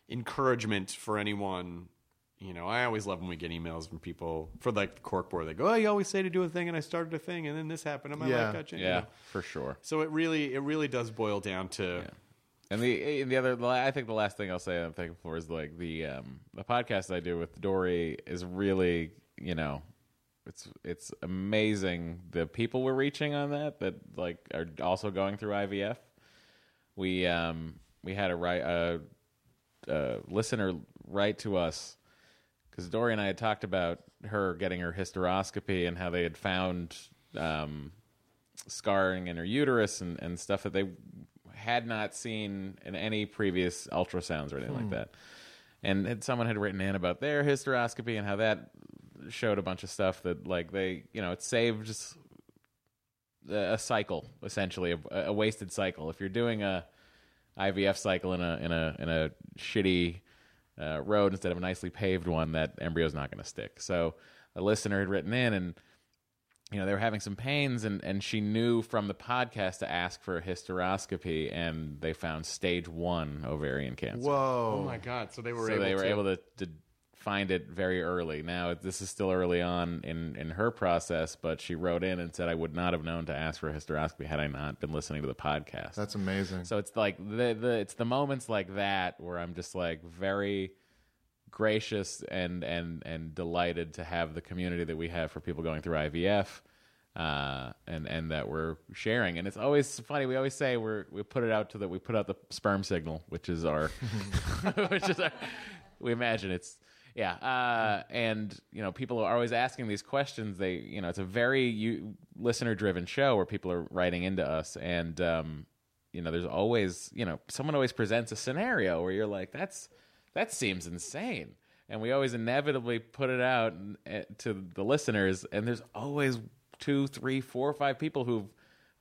encouragement for anyone. You know, I always love when we get emails from people for like the cork board. They go, "Oh, you always say to do a thing, and I started a thing, and then this happened." I'm like, Yeah. "Gotcha," you yeah, know. for sure. So it really it really does boil down to And the and the other, the la- I think the last thing I'll say I'm thankful for is like the um, the podcast I do with Doree is really you know it's it's amazing the people we're reaching on that that like are also going through IVF. We um we had a write a, a listener write to us because Doree and I had talked about her getting her hysteroscopy and how they had found um, scarring in her uterus and, and stuff that they had not seen in any previous ultrasounds or anything like that. And had, someone had written in about their hysteroscopy and how that showed a bunch of stuff that, like, they, you know, it saved a a cycle essentially, a, a wasted cycle. If you're doing a IVF cycle in a in a in a shitty uh, road instead of a nicely paved one, that embryo's not going to stick. So a listener had written in and you know they were having some pains and and she knew from the podcast to ask for a hysteroscopy and they found stage one ovarian cancer Whoa. oh my god. So they were so able they were to, able to, to find it very early now this is still early on in in her process but she wrote in and said i would not have known to ask for a hysteroscopy had i not been listening to the podcast That's amazing. so it's like the, the it's the moments like that where I'm just like very gracious and and and delighted to have the community that we have for people going through IVF. Uh, and and that we're sharing, and it's always funny. We always say we're we put it out to the we put out the sperm signal, which is our, which is our. We imagine it's yeah, uh, and you know people are always asking these questions. They you know it's a very you, listener driven show where people are writing into us, and um, you know there's always you know someone always presents a scenario where you're like that's that seems insane and we always inevitably put it out eh, to the listeners and there's always two three four five people who've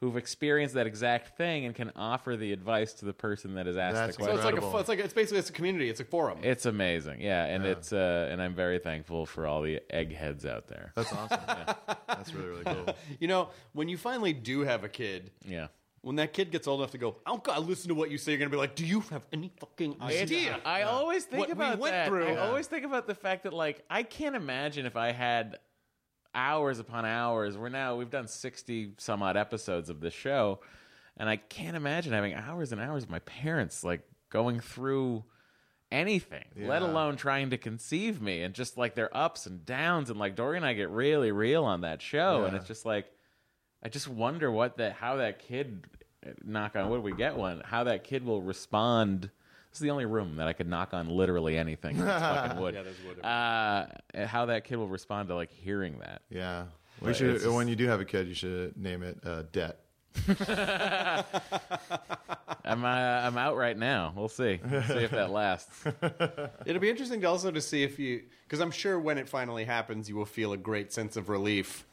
who've experienced that exact thing and can offer the advice to the person that has asked That's the So question. it's like a, it's like it's basically it's a community. It's a forum. It's amazing, yeah, and it's uh, and I'm very thankful for all the eggheads out there. That's awesome. That's really really cool. you know, when you finally do have a kid, Yeah, when that kid gets old enough to go, I don't gotta listen to what you say. You're gonna be like, Do you have any fucking idea? I always think What we about went that. through. I Yeah. always think about the fact that like I can't imagine if I had hours upon hours. We're now we've done sixty some odd episodes of this show, and I can't imagine having hours and hours of my parents like going through anything, let alone trying to conceive me and just like their ups and downs and like Doree and I get really real on that show and it's just like I just wonder what that how that kid knock on wood we get one how that kid will respond. This is the only room that I could knock on literally anything. It's fucking wood. Yeah, there's wood Uh, how that kid will respond to like hearing that. Yeah. We But should, it's when you do have a kid, you should name it uh, Debt. I'm uh, I'm out right now. We'll see. We'll see if that lasts. It'll be interesting to also to see if you, because I'm sure when it finally happens, you will feel a great sense of relief.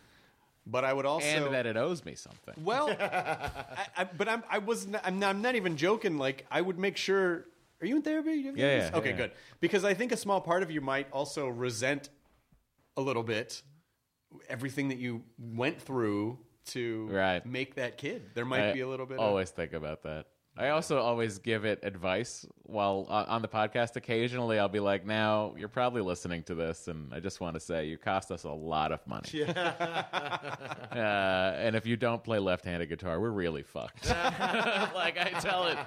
But I would also, and that it owes me something. well, I, I, but I'm, I was, not, I'm, not, I'm not even joking. Like I would make sure. Are you in therapy? You have Yeah, yeah, Okay, yeah. good. Because I think a small part of you might also resent a little bit everything that you went through to Right. make that kid. There might I be a little bit. of, Always think about that. I also always give it advice while uh, on the podcast. Occasionally, I'll be like, "Now you're probably listening to this, and I just want to say you cost us a lot of money. uh, and if you don't play left-handed guitar, we're really fucked." like I tell it,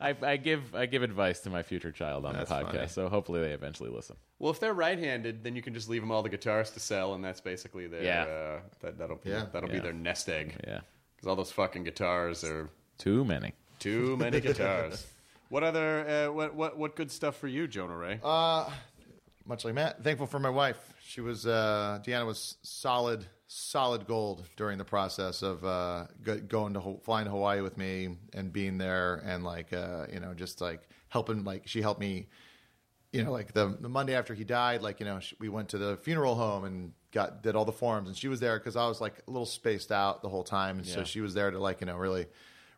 I, I give I give advice to my future child on That's the podcast. funny. So hopefully, they eventually listen. Well, if they're right-handed, then you can just leave them all the guitars to sell, and that's basically their Yeah. uh, that that'll be Yeah. that'll be their nest egg. Yeah, because all those fucking guitars are too many. Too many guitars. what other uh, what what what good stuff for you, Jonah Ray? Uh, much like Matt, thankful for my wife. She was uh, Deanna was solid, solid gold during the process of uh, going to Ho- flying to Hawaii with me and being there, and like uh, you know, just like helping. Like she helped me. You know, like the, the Monday after he died, like you know, we went to the funeral home and got did all the forms, and she was there because I was like a little spaced out the whole time, and so she was there to like you know really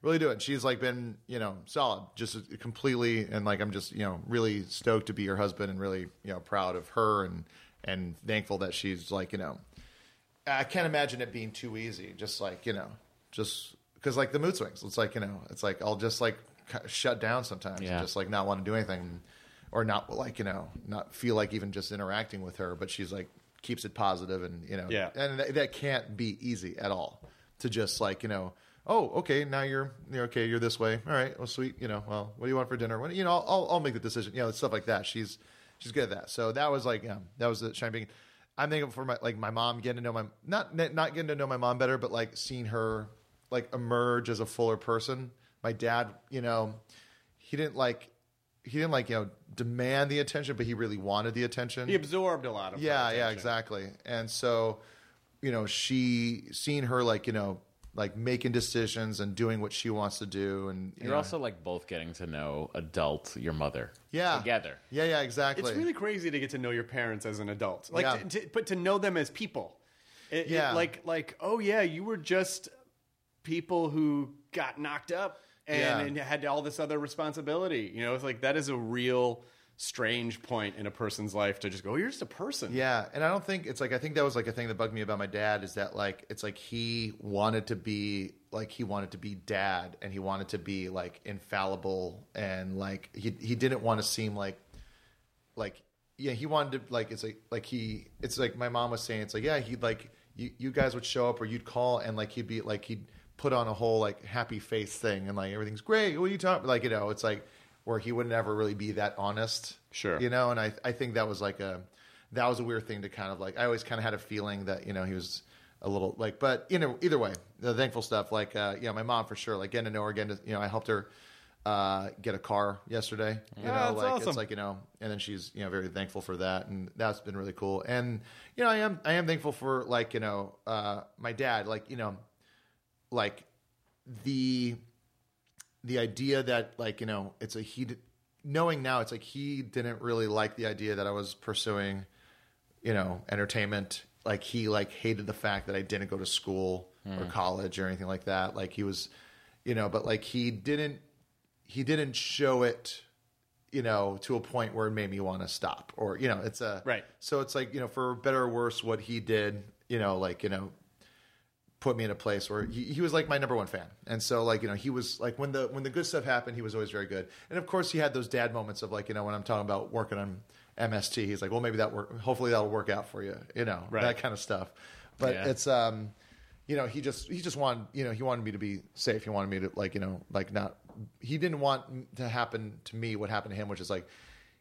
really do it. She's like been, you know, solid, just completely, and like I'm just, you know, really stoked to be her husband and really, you know, proud of her and and thankful that she's like, you know, I can't imagine it being too easy. Just like, you know, just because like the mood swings, it's like, you know, it's like I'll just like shut down sometimes Yeah. and just like not want to do anything or not like, you know, not feel like even just interacting with her, but she's like keeps it positive and, you know, Yeah. and that, that can't be easy at all to just like, you know, oh, okay, now you're, you're okay, you're this way. All right, well, sweet. You know, well, what do you want for dinner? What, you know, I'll, I'll, I'll make the decision. You know, stuff like that. She's, she's good at that. So that was like, yeah, that was the shine being. I'm thinking for my like my mom getting to know my not not getting to know my mom better, but like seeing her like emerge as a fuller person. My dad, you know, he didn't like he didn't like you know demand the attention, but he really wanted the attention. he absorbed a lot of. Yeah, yeah, attention. exactly. And so, you know, she seeing her like you know like making decisions and doing what she wants to do, and you You're know, also like both getting to know adult your mother. yeah together. Yeah, yeah, exactly. It's really crazy to get to know your parents as an adult, like, Yeah. to, to, but to know them as people. It- it- Yeah. like, like, oh yeah, you were just people who got knocked up and, Yeah. and had all this other responsibility. You know, it's like that is a real strange point in a person's life to just go, oh, you're just a person. Yeah, and I don't think it's like I think that was like a thing that bugged me about my dad is that like it's like he wanted to be like he wanted to be dad and he wanted to be like infallible and like he he didn't want to seem like like yeah he wanted to like it's like like he it's like my mom was saying it's like yeah he'd like you you guys would show up or you'd call and like he'd be like he'd put on a whole like happy face thing and like everything's great what are you talking like you know it's like where he would never really be that honest Sure. you know and I I think that was like a that was a weird thing to kind of like I always kind of had a feeling that you know he was a little like but you know either way the thankful stuff like uh you know my mom for sure like getting to know her again to, you know I helped her uh get a car yesterday you Yeah, know that's like awesome. it's like you know and then she's you know very thankful for that and that's been really cool and you know I am I am thankful for like you know uh my dad like you know like the the idea that like you know it's a he knowing now it's like he didn't really like the idea that I was pursuing you know entertainment like he like hated the fact that I didn't go to school or hmm. college or anything like that. Like he was, you know, but like he didn't he didn't show it you know to a point where it made me want to stop or you know it's a Right. so it's like you know for better or worse what he did you know like you know put me in a place where he, he was like my number one fan and so like you know he was like when the when the good stuff happened he was always very good and of course he had those dad moments of like you know when i'm talking about working on mst he's like well maybe that work hopefully that'll work out for you you know Right. that kind of stuff but Yeah. it's um you know he just he just wanted you know he wanted me to be safe he wanted me to like you know like not he didn't want to happen to me what happened to him which is like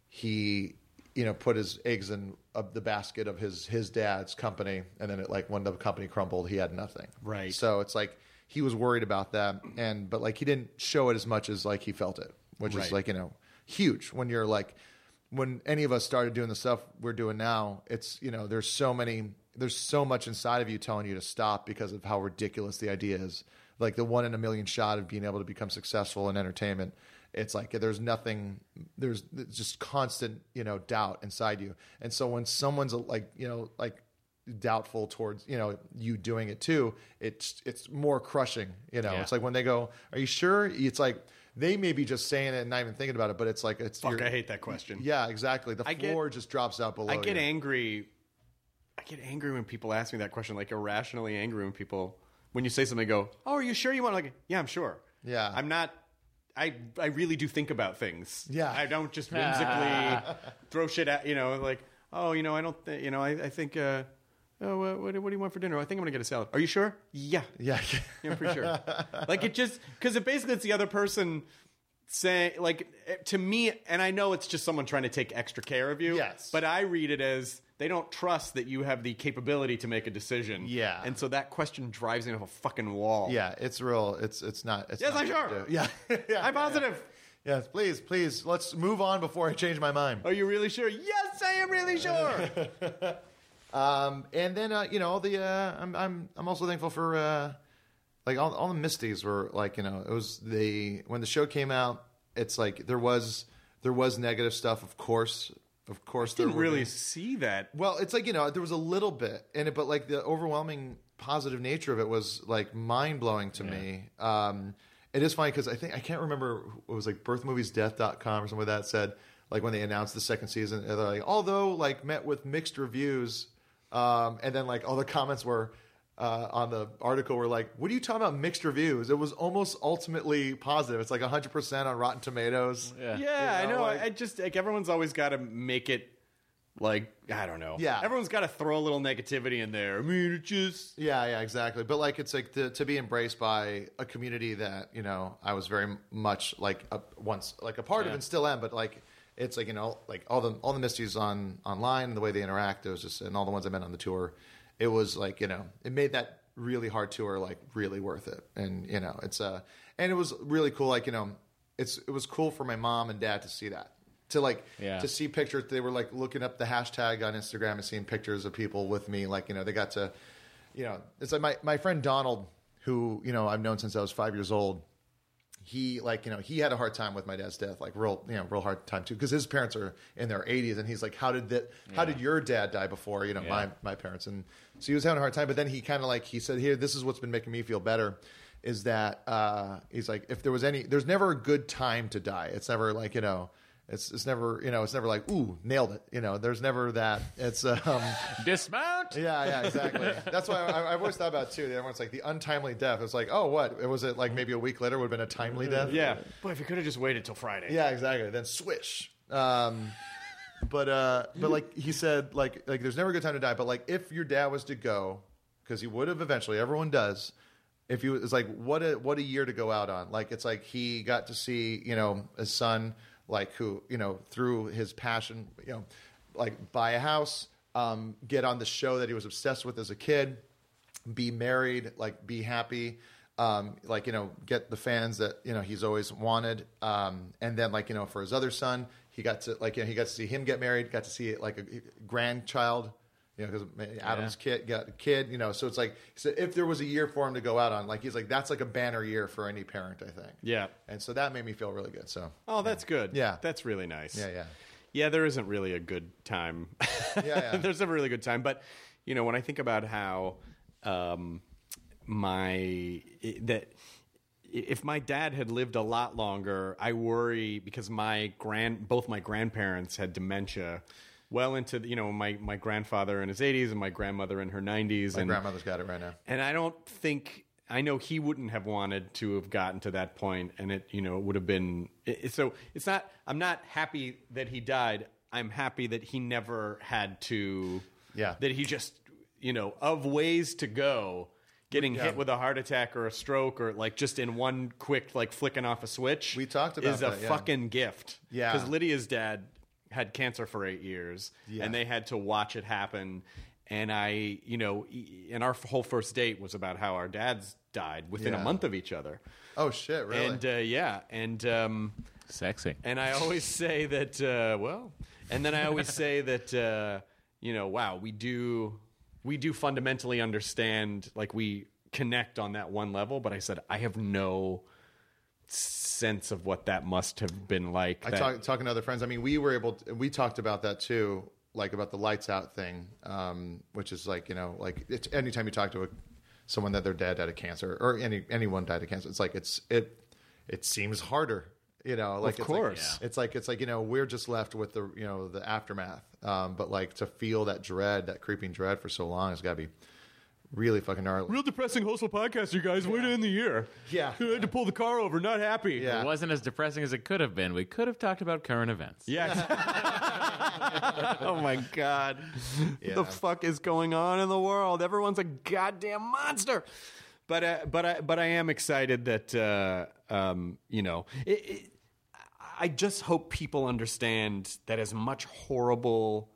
he you know put his eggs in uh, the basket of his his dad's company and then it like when the company crumbled he had nothing Right. so it's like he was worried about that and but like he didn't show it as much as like he felt it which Right. is like you know huge when you're like when any of us started doing the stuff we're doing now it's you know there's so many there's so much inside of you telling you to stop because of how ridiculous the idea is like the one in a million shot of being able to become successful in entertainment it's like there's nothing there's just constant you know doubt inside you and so when someone's like you know like doubtful towards you know you doing it too it's it's more crushing you know Yeah. it's like when they go are you sure it's like they may be just saying it and not even thinking about it but it's like it's Fuck, you're- I hate that question. yeah exactly the I get- floor just drops out below I get you. angry. I get angry when people ask me that question, like irrationally angry when people when you say something, go, "Oh, are you sure you want?" Like, yeah, I'm sure. Yeah. I'm not. I I really do think about things. Yeah. I don't just whimsically throw shit at you know like, oh, you know, I don't, th- you know, I, I think. Uh, Oh, uh, what, what do you want for dinner? I think I'm gonna get a salad. Are you sure? Yeah, yeah yeah, I'm pretty sure. like it just because it basically it's the other person saying like eh, to me, and I know it's just someone trying to take extra care of you. Yes. but I read it as they don't trust that you have the capability to make a decision. Yeah. and so that question drives me off a fucking wall. yeah it's real it's it's not it's Yes, not I'm sure. yeah yeah I'm positive. yes please please let's move on before i change my mind Are you really sure? Yes, I am really sure. Um, and then uh, you know the uh, I'm I'm I'm also thankful for uh, like all all the MSTies were like you know it was the when the show came out it's like there was there was negative stuff of course of course there Didn't really see that. well it's like you know there was a little bit in it but like the overwhelming positive nature of it was like mind blowing to me. Um, it is funny because I think I can't remember it was like birthmoviesdeath.com or something like that said like when they announced the second season they're like although like met with mixed reviews um, and then like all the comments were uh, on the article were like what are you talking about mixed reviews it was almost ultimately positive it's like 100% on rotten tomatoes Yeah. Yeah, You I know, know. like- I just like everyone's always got to make it like I don't know. Yeah. everyone's got to throw a little negativity in there. I mean, it just Yeah, yeah, exactly. But like, it's like to, to be embraced by a community that you know I was very much like a, once like a part of and still am. But like, it's like you know like all the all the MSTies on online and the way they interact. It was just and all the ones I met on the tour. It was like you know it made that really hard tour like really worth it. And you know it's uh and it was really cool. Like you know it's it was cool for my mom and dad to see that. To like Yeah. to see pictures, they were like looking up the hashtag on Instagram and seeing pictures of people with me. Like you know, they got to you know, it's like my, my friend Donald, who, you know, I've known since I was five years old. He like, you know, he had a hard time with my dad's death, like real, you know, real hard time too. Cause his parents are in their eighties and he's like, how did that, how did your dad die before, you know, my, my parents? And so he was having a hard time, but then he kind of like, he said, here, this is what's been making me feel better is that, uh, he's like, if there was any, there's never a good time to die. It's never like, you know, it's, it's never, you know, it's never like, ooh, nailed it. You know, there's never that. It's, um, Dismount. yeah, yeah, exactly. That's why I, I've always thought about it too. Everyone's like the untimely death. It's like, oh, what was it like? Maybe a week later would have been a timely death. yeah. Boy, if you could have just waited till Friday. yeah, exactly. Then swish. Um, but uh, but like he said, like like there's never a good time to die. But like if your dad was to go, because he would have eventually. Everyone does. If you it's like what a what a year to go out on. Like it's like he got to see you know his son like who you know through his passion you know like buy a house, um, get on the show that he was obsessed with as a kid be married, like be happy, um, like you know, get the fans that you know he's always wanted, um, and then like you know for his other son, he got to like you know he got to see him get married, got to see like a grandchild, you know, because Adam's kid got a kid, you know, so it's like so if there was a year for him to go out on, like he's like that's like a banner year for any parent, I think. Yeah. and so that made me feel really good. So Oh, that's good. Yeah. That's really nice. yeah, yeah, Yeah, there isn't really a good time. Yeah, yeah. There's never really a good time. But, you know, when I think about how um, my that if my dad had lived a lot longer, I worry because my grand both my grandparents had dementia. Well into the, you know my my grandfather in his 80s and my grandmother in her 90s My and grandmother's got it right now. and I don't think I know he wouldn't have wanted to have gotten to that point, and it you know it would have been it, so. It's not. I'm not happy that he died. I'm happy that he never had to. Yeah. That he just you know of ways to go. Getting Yeah. hit with a heart attack or a stroke or like just in one quick like flicking off a switch. We talked about is a yeah. fucking gift. Yeah. because Lydia's dad had cancer for eight years, Yeah. and they had to watch it happen. And I, you know, e- and our whole first date was about how our dads died within a month of each other. Oh shit! Really? And uh, yeah, and um, Sexy. and I always say that, uh, well, and then I always say that, uh, you know, wow, we do, we do fundamentally understand, like we connect on that one level. But I said I have no sense of what that must have been like. I that- talk, talking to other friends. I mean, we were able. To, we talked about that too, like about the lights out thing, um, which is like you know, like it's anytime you talk to a, someone that their dad died of cancer or any anyone died of cancer, it's like it's it it seems harder. You know, like Of it's course. like, it's like it's like you know we're just left with the you know the aftermath. Um, but like to feel that dread, that creeping dread for so long, has got to be really fucking gnarly. Real depressing hostful podcast, you guys. Way to end the year. Yeah. I had to pull the car over. Not happy. Yeah. It wasn't as depressing as it could have been. We could have talked about current events. Yes. oh my god. Yeah. The fuck is going on in the world? Everyone's a goddamn monster. But uh, but I but I am excited that uh, um, you know it, it, I just hope people understand that as much horrible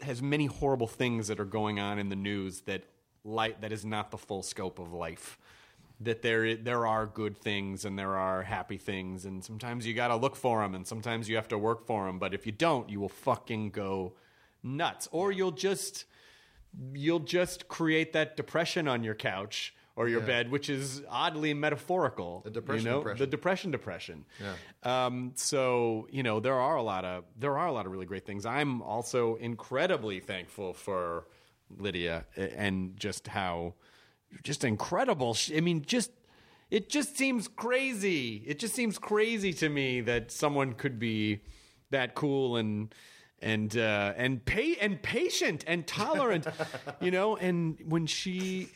has many horrible things that are going on in the news that light that is not the full scope of life that there there are good things and there are happy things. And sometimes you got to look for them and sometimes you have to work for them but if you don't you will fucking go nuts. Or you'll just you'll just create that depression on your couch or your Yeah. bed which is oddly metaphorical The depression you know? depression. the depression depression Yeah. um, so you know there are a lot of there are a lot of really great things. I'm also incredibly thankful for Lydia and just how just incredible. She, I mean, just it just seems crazy. It just seems crazy to me that someone could be that cool and and uh, and pay and patient and tolerant, you know. And when she.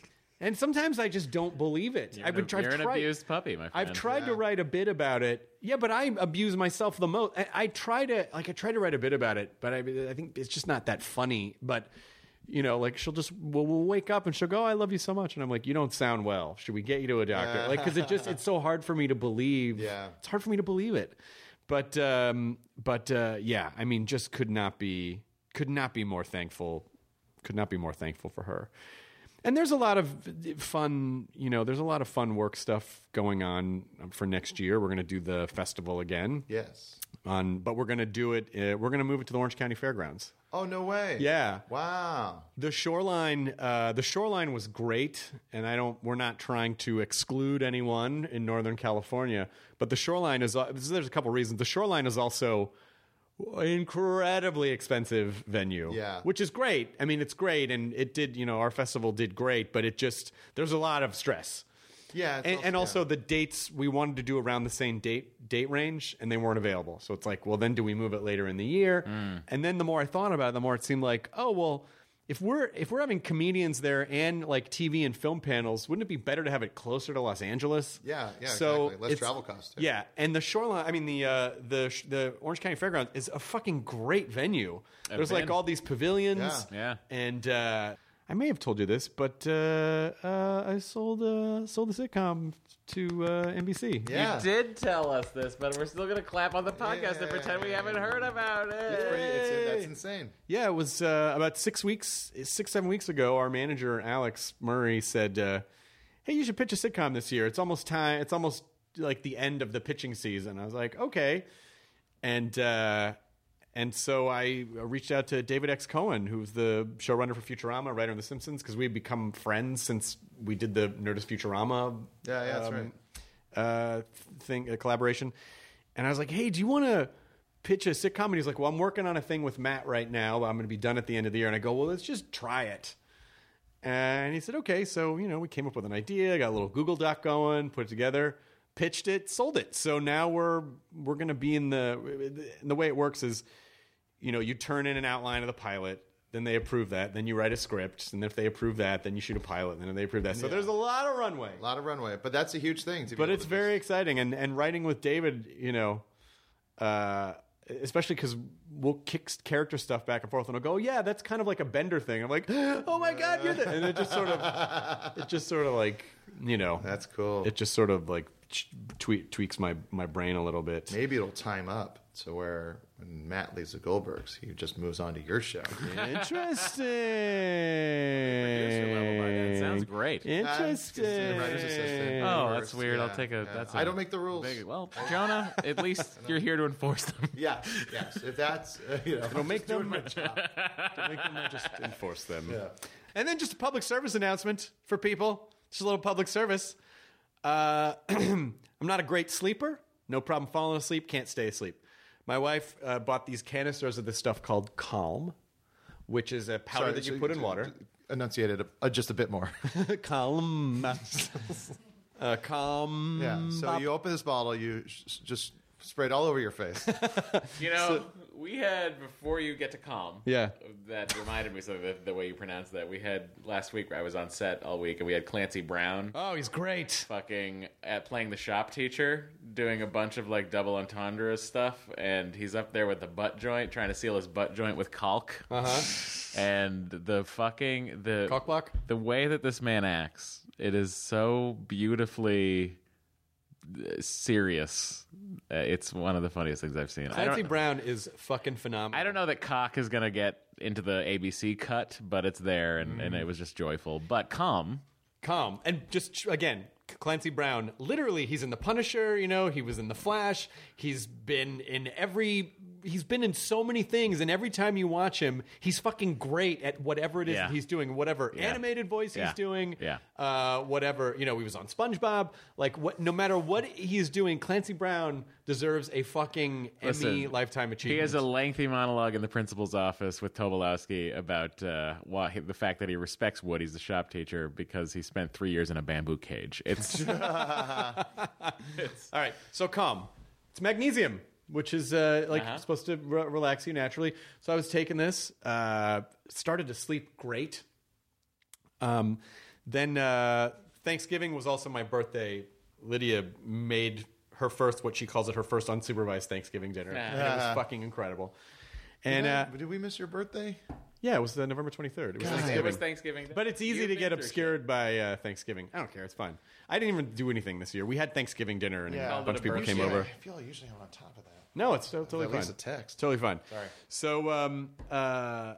And sometimes I just don't believe it. You're I've been trying. you're an tried- abused puppy, my friend. I've friend. tried to write a bit about it. Yeah, but I abuse myself the most. I, I try to like I try to write a bit about it, but I, I think it's just not that funny. But you know, like she'll just we'll, we'll wake up and she'll go, oh, "I love you so much," and I'm like, "You don't sound well. Should we get you to a doctor?" Like because it just it's so hard for me to believe. Yeah. it's hard for me to believe it. But um, but uh, yeah, I mean, just could not be could not be more thankful. Could not be more thankful for her. And there's a lot of fun, you know, there's a lot of fun work stuff going on for next year. We're going to do the festival again. Yes. On, but we're going to do it. Uh, we're going to move it to the Orange County Fairgrounds. Oh no way. Yeah. Wow. The shoreline, uh, the shoreline was great, and I don't. We're not trying to exclude anyone in Northern California, but the shoreline is. There's a couple reasons. The shoreline is also incredibly expensive venue. Yeah. which is great. I mean, it's great, and it did. You know, our festival did great, but it just there's a lot of stress. Yeah. And, and also yeah. the dates we wanted to do around the same date date range, and they weren't available. So it's like, well, then do we move it later in the year? Mm. And then the more I thought about it, the more it seemed like, oh well, if we're if we're having comedians there and like TV and film panels, wouldn't it be better to have it closer to Los Angeles? Yeah, yeah, So exactly. Less travel costs, too. Yeah, and the shoreline. I mean, the uh, the the Orange County Fairgrounds is a fucking great venue. I've There's like all these pavilions. Yeah. And uh, I may have told you this, but uh, uh, I sold uh, sold the sitcom to uh, NBC. Yeah. You did tell us this, but we're still going to clap on the podcast and pretend we haven't heard about it. It's pretty, it's, that's insane. Yeah, it was uh, about six weeks, six seven weeks ago. Our manager Alex Murray said, uh, "Hey, you should pitch a sitcom this year. It's almost time. It's almost like the end of the pitching season." I was like, "Okay," and uh, and so I reached out to David X. Cohen, who's the showrunner for Futurama, writer on The Simpsons, because we had become friends since we did the Nerdist Futurama. Yeah, yeah, that's um, right. uh, thing, a collaboration. And I was like, hey, do you want to pitch a sitcom? And he's like, well, I'm working on a thing with Matt right now. I'm going to be done at the end of the year. And I go, well, let's just try it. And he said, okay. So, you know, we came up with an idea, got a little Google Doc going, put it together, pitched it, sold it. So now we're we're going to be in the and the way it works is, you know, you turn in an outline of the pilot, then they approve that, then you write a script, and if they approve that, then you shoot a pilot, and then they approve that. So Yeah. there's a lot of runway. A lot of runway, but that's a huge thing. To be But able it's to very exciting, and and writing with David, you know, uh, especially because we'll kick s- character stuff back and forth, and I'll go, yeah, that's kind of like a Bender thing. I'm like, oh my god, you're the, and it just sort of, it just sort of like, you know, That's cool. it just sort of like ch- tweak, tweaks my my brain a little bit. Maybe it'll time up to where when Matt leaves the Goldbergs, he just moves on to your show. Interesting. Producer level by then. Sounds great. Interesting. Assistant. Oh, that's weird. yeah, I'll take a. yeah. That's I a don't make the rules. big- well, Jonah, at least you're here to enforce them. Yeah, yes. If that's uh, you know, It'll make them to make them just enforce them. Yeah. And then just a public service announcement for people. Just a little public service. Uh, I'm not a great sleeper. No problem falling asleep. Can't stay asleep. My wife uh, bought these canisters of this stuff called Calm, which is a powder Sorry, that you so- put in water. Enunciate it uh, just a bit more. Calm. uh, calm. Yeah. So you open this bottle, you sh- just spray it all over your face. You know, we had before you get to calm. Yeah. That reminded me so the, the way you pronounce that. We had last week. I was on set all week, and we had Clancy Brown. Oh, he's great. Fucking at playing the shop teacher, doing a bunch of like double entendre stuff, and he's up there with the butt joint, trying to seal his butt joint with caulk. Uh huh. And the fucking the Caulk block? the way that this man acts, it is so beautifully serious. Uh, it's one of the funniest things I've seen. I Clancy don't, Brown is fucking phenomenal. I don't know that cock is gonna get into the ABC cut, but it's there, and, and it was just joyful. But calm, calm and just again clancy brown literally he's in the punisher you know he was in the flash he's been in every he's been in so many things and every time you watch him he's fucking great at whatever it is Yeah. that he's doing whatever Yeah. animated voice Yeah. he's doing Yeah. uh, whatever you know he was on spongebob like what no matter what he's doing clancy brown deserves a fucking Listen, emmy lifetime achievement. He has a lengthy monologue in the principal's office with Tobolowski about uh, why, the fact that he respects Woody's the shop teacher because he spent three years in a bamboo cage. It's All right, so calm. It's magnesium, which is uh, like Uh-huh. supposed to re- relax you naturally. So I was taking this, uh, started to sleep great. Um, then uh, Thanksgiving was also my birthday. Lydia made her first, what she calls it, her first unsupervised Thanksgiving dinner, and it was fucking incredible. And uh, did we miss your birthday? Yeah, it was uh, November twenty third. It was Thanksgiving. it was Thanksgiving, But it's easy You to get through obscured by uh, Thanksgiving. I don't care. It's fine. I didn't even do anything this year. We had Thanksgiving dinner and Yeah. a bunch of people Usually came Usually over. I feel I usually I'm on top of that. No, it's to- totally At fine. least a text. Totally fine. Sorry. So, um, uh,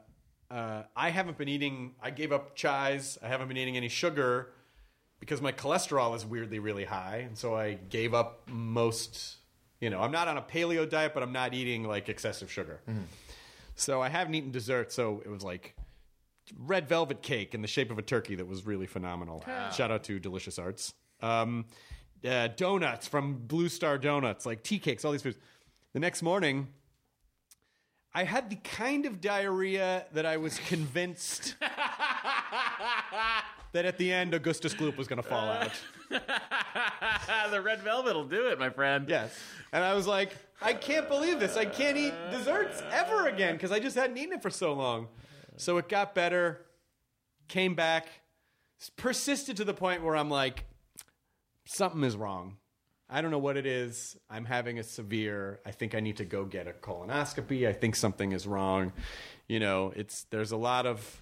uh, I haven't been eating. I gave up chais. I haven't been eating any sugar because my cholesterol is weirdly really high, and so I gave up most. You know, I'm not on a paleo diet, but I'm not eating like excessive sugar. So I haven't eaten dessert. So it was like red velvet cake in the shape of a turkey that was really phenomenal. Shout out to Delicious Arts. Um, uh, donuts from Blue Star Donuts, like tea cakes, all these foods. The next morning, I had the kind of diarrhea that I was convinced that at the end Augustus Gloop was going to fall out. the red velvet will do it, my friend. Yes. And I was like, I can't believe this. I can't eat desserts ever again because I just hadn't eaten it for so long. So it got better, came back, persisted to the point where I'm like, something is wrong. I don't know what it is. I'm having a severe. I think I need to go get a colonoscopy. I think something is wrong. You know, it's there's a lot of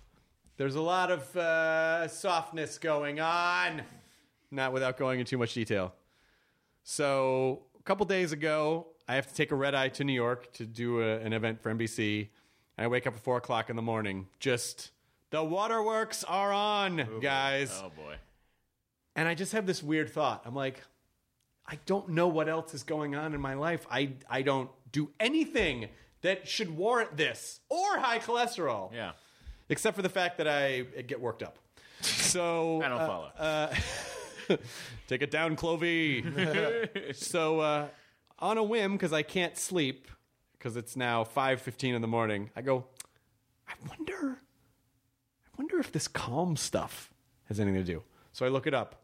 there's a lot of uh, softness going on. Not without going into too much detail. So a couple days ago, I have to take a red eye to New York to do a, an event for NBC. And I wake up at four o'clock in the morning. Just the waterworks are on, guys. Oh boy. And I just have this weird thought. I'm like, I don't know what else is going on in my life. I I don't do anything that should warrant this or high cholesterol. Yeah. Except for the fact that I get worked up. So I don't uh, follow. uh, take it down, Clovey. so uh, on a whim, because I can't sleep, because it's now five fifteen in the morning, I go. I wonder. I wonder if this calm stuff has anything to do. So I look it up.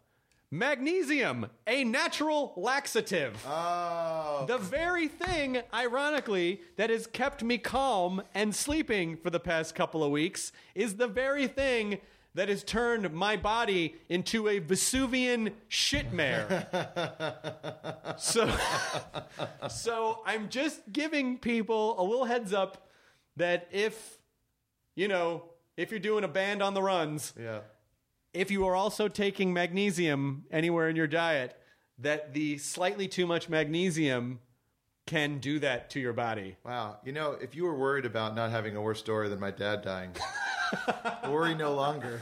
Magnesium, a natural laxative. Oh. The very thing, ironically, that has kept me calm and sleeping for the past couple of weeks is the very thing that has turned my body into a Vesuvian shitmare. so, so I'm just giving people a little heads up that if, you know, if you're doing a band on the runs, Yeah. if you are also taking magnesium anywhere in your diet, that the slightly too much magnesium can do that to your body. Wow. You know, if you were worried about not having a worse story than my dad dying, worry no longer.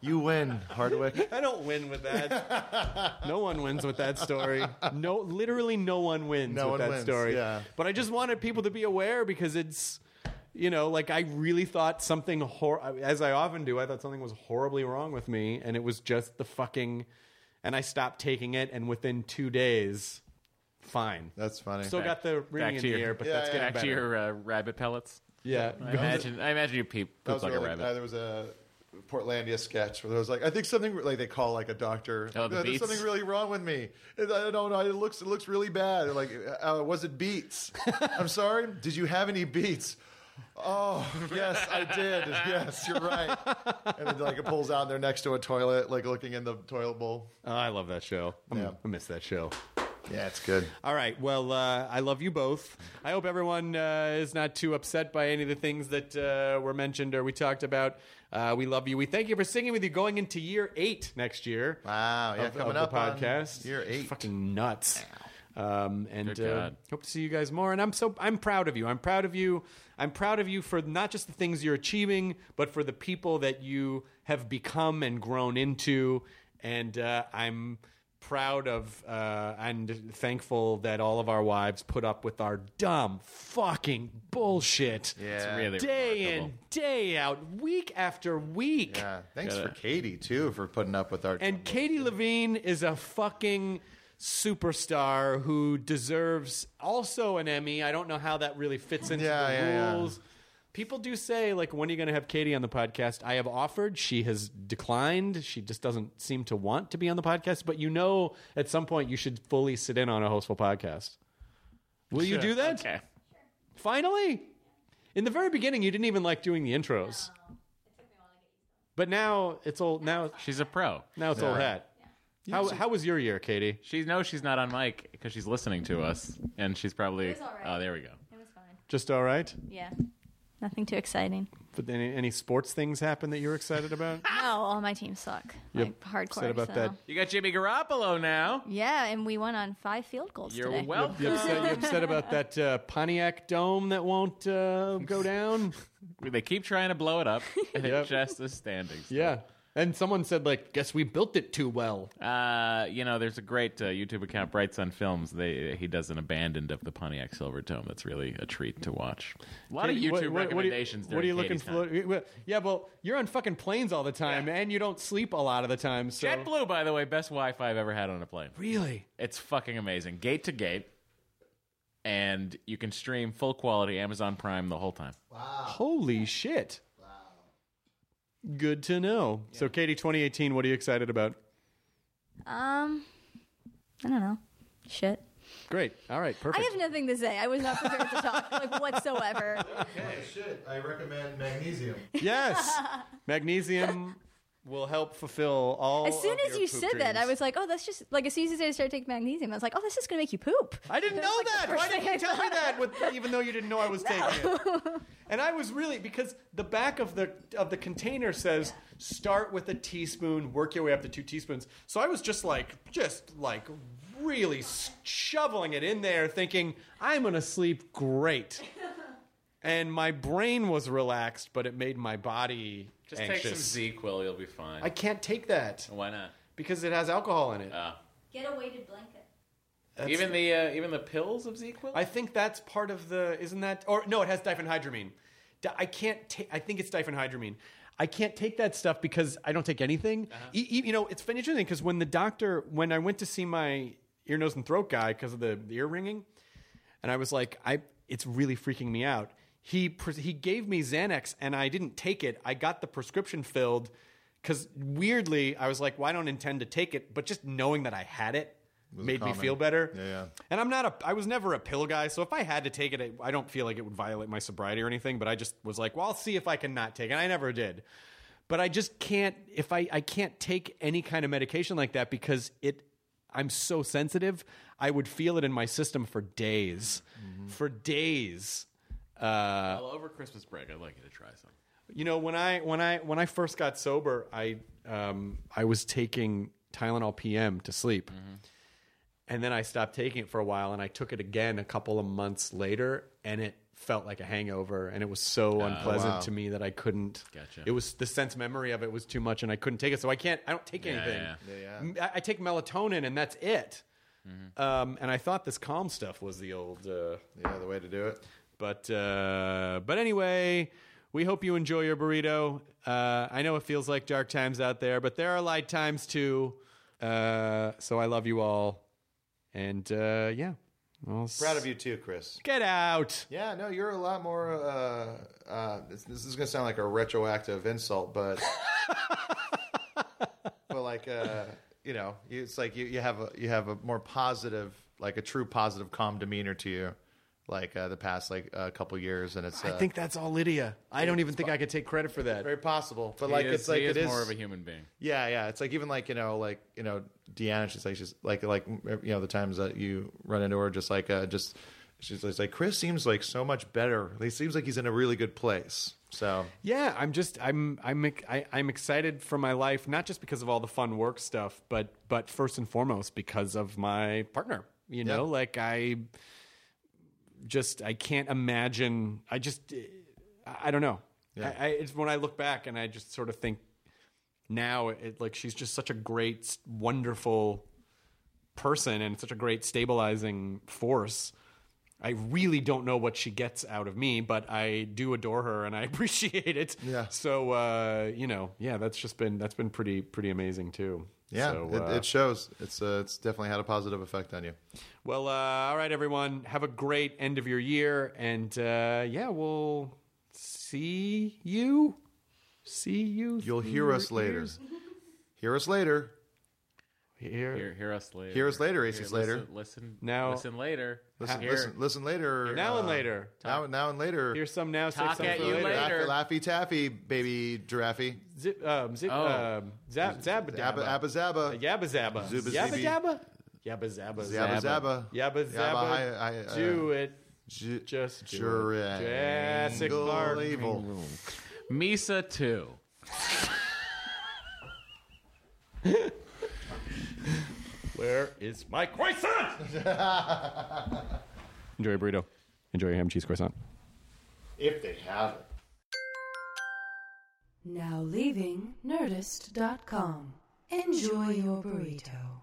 You win, Hardwick. I don't win with that. no one wins with that story. No, literally, no one wins No with one that wins, story. yeah. But I just wanted people to be aware because it's, you know, like I really thought something, hor- as I often do, I thought something was horribly wrong with me, and it was just the fucking, and I stopped taking it, and within two days, fine. That's funny. Still got the ringing in to the your- ear, but Yeah, that's yeah. getting Back better. to your uh, rabbit pellets. Yeah. I imagine. I imagine you peep, That poop was like really, a rabbit. uh, there was a Portlandia sketch where there was like, I think something like they call like a doctor. Oh, the "Uh, There's beats? something really wrong with me. I don't know. It looks it looks really bad. They're like, uh, was it beets? I'm sorry. Did you have any beets? Oh yes, I did. Yes, you're right. And then like it pulls out. and They're next to a toilet, like looking in the toilet bowl. Oh, I love that show. I'm- Yeah. I miss that show. Yeah, it's good. All right. Well, uh, I love you both. I hope everyone uh, is not too upset by any of the things that uh, were mentioned or we talked about. Uh, we love you. We thank you for singing with you going into year eight next year. Wow. Yeah, of, coming of up the on podcast. year eight. Fucking nuts. Um, and Good uh, hope to see you guys more. And I'm so I'm proud of you. I'm proud of you. I'm proud of you for not just the things you're achieving, but for the people that you have become and grown into. And uh, I'm proud of uh, and thankful that all of our wives put up with our dumb fucking bullshit. Yeah. really Day remarkable. in, day out, week after week. Yeah. Thanks Gotta- for Katie too for putting up with our. And Katie Levine is a fucking superstar who deserves also an Emmy. I don't know how that really fits into Yeah, the yeah, yeah. Rules. People do say, like, when are you going to have Katie on the podcast? I have offered. She has declined. She just doesn't seem to want to be on the podcast. But you know, at some point, you should fully sit in on a hostful podcast. Will you do that? Okay. Finally? In the very beginning, you didn't even like doing the intros. But now it's old. Now, She's a pro. now it's old hat. How, how was your year, Katie? She knows she's not on mic because she's listening to us, and she's probably. It was all right. Oh, there we go. It was fine. Just all right? Yeah. Nothing too exciting. But any, any sports things happen that you're excited about? No, all my teams suck. You're Like hardcore. upset about so. that? You got Jimmy Garoppolo now. Yeah, and we won on five field goals You're today. welcome. You upset, you upset about that uh, Pontiac dome that won't uh, go down? They keep trying to blow it up, and Yep. it just is standing. still. Yeah. And someone said, like, guess we built it too well. Uh, you know, there's a great uh, YouTube account, Bright Sun Films. They he does an abandoned of the Pontiac Silver Silverdome. That's really a treat to watch. A lot of YouTube what- what- what are you- recommendations. What are you, looking for? Yeah, well, you're on fucking planes all the time, and you don't sleep a lot of the time. So JetBlue, by the way, best Wi-Fi I've ever had on a plane. really, It's fucking amazing, gate to gate, and you can stream full quality Amazon Prime the whole time. Wow. holy shit! Good to know. So, Katie, 2018, what are you excited about? Um, I don't know. Shit. Great. All right. Perfect. I have nothing to say. I was not prepared to talk like whatsoever. Hey, shit. I recommend magnesium. Yes. Magnesium will help fulfill all. As soon as you said that, I was like, oh, that's just like as soon as I started taking magnesium, I was like, oh, this is gonna make you poop. I didn't know like that. Why didn't you tell me that? With, even though you didn't know I was taking it. And I was really because the back of the of the container says start with a teaspoon, work your way up to two teaspoons. So I was just like just like really shoveling it in there, thinking I'm gonna sleep great. And my brain was relaxed, but it made my body Just anxious. take some ZzzQuil, you'll be fine. I can't take that Why not? because it has alcohol in it. Uh, Get a weighted blanket. That's- even the uh, even the pills of ZzzQuil. I think that's part of the. Isn't that? Or no, it has diphenhydramine. Di- I can't take. I think it's diphenhydramine. I can't take that stuff because I don't take anything. E- e- you know, it's funny interesting because when the doctor, when I went to see my ear, nose, and throat guy because of the, the ear ringing, and I was like, I, it's really freaking me out. He pres- he gave me Xanax and I didn't take it. I got the prescription filled because weirdly I was like, well, I don't intend to take it, but just knowing that I had it Was made me feel better. Yeah, yeah. And I'm not a I was never a pill guy, so if I had to take it, I- I don't feel like it would violate my sobriety or anything. But I just was like, well, I'll see if I can not take it. And I never did. But I just can't if I I can't take any kind of medication like that because it I'm so sensitive. I would feel it in my system for days, Mm-hmm. for days. Uh, Well, over Christmas break, I'd like you to try some. you know, when I when I when I first got sober, I um, I was taking Tylenol PM to sleep, and then I stopped taking it for a while, and I took it again a couple of months later, and it felt like a hangover, and it was so unpleasant wow. to me that I couldn't. Gotcha. It was the sense memory of it was too much, and I couldn't take it, so I can't. I don't take Yeah, anything. yeah. Yeah, M- I, I take melatonin, and that's it. Um, and I thought this calm stuff was the old. Uh, Yeah, the way to do it. But uh, but anyway, we hope you enjoy your burrito. Uh, I know it feels like dark times out there, but there are light times too. Uh, so I love you all, and uh, yeah, I'll s- Proud of you too, Chris. Get out. Yeah, no, you're a lot more. Uh, uh, this, this is gonna sound like a retroactive insult, but but like uh, you know, you, it's like you, you have a you have a more positive, like a true positive, calm demeanor to you, like uh, the past like a couple years, and it's. Uh, I think that's all Lydia. I don't even think I could take credit for that. very possible, but like is- it's like he it is is more of a human being. Yeah, yeah. It's like even like you know, like you know, Deanna. She's like she's like like you know the times that you run into her, just like uh, just she's just like Chris seems like so much better. He seems like he's in a really good place. So Yeah, I'm just I'm I'm I, I'm excited for my life, not just because of all the fun work stuff, but but first and foremost because of my partner. You know, like I just I can't imagine. I just I don't know. Yeah. I, I, it's when I look back and I just sort of think now it like she's just such a great, wonderful person and such a great stabilizing force. I really don't know what she gets out of me, but I do adore her and I appreciate it. Yeah. So uh, you know, yeah, that's just been that's been pretty pretty amazing too. Yeah, So, it, uh, it shows. It's uh, it's definitely had a positive effect on you. well, uh, all right, everyone, have a great end of your year, and uh, yeah, we'll see you. See you. You'll hear us later. Hear us later. Hear, Hear, hear us later. Hear us later, Hear- Aces later. Listen, listen Now- Listen later. Listen, Hear- listen, listen later. now and uh, later. Now, now and later. Here's some now. Talk say at you later. later. Laffy, Laffy Taffy, baby giraffe. Zip, um, zip, Oh. um, zap, zabba, Abba, abba zabba. Yabba zabba. Zuba Yabba zibby. dabba. Yabba zabba. Zabba zabba. Yabba zabba. hi- hi- uh, do it. Ju- Just do it. Jurassic Park. evil. Meesa 2. Where is my croissant? Enjoy your burrito. Enjoy your ham and cheese croissant. If they have it. Now leaving Nerdist.com. Enjoy your burrito.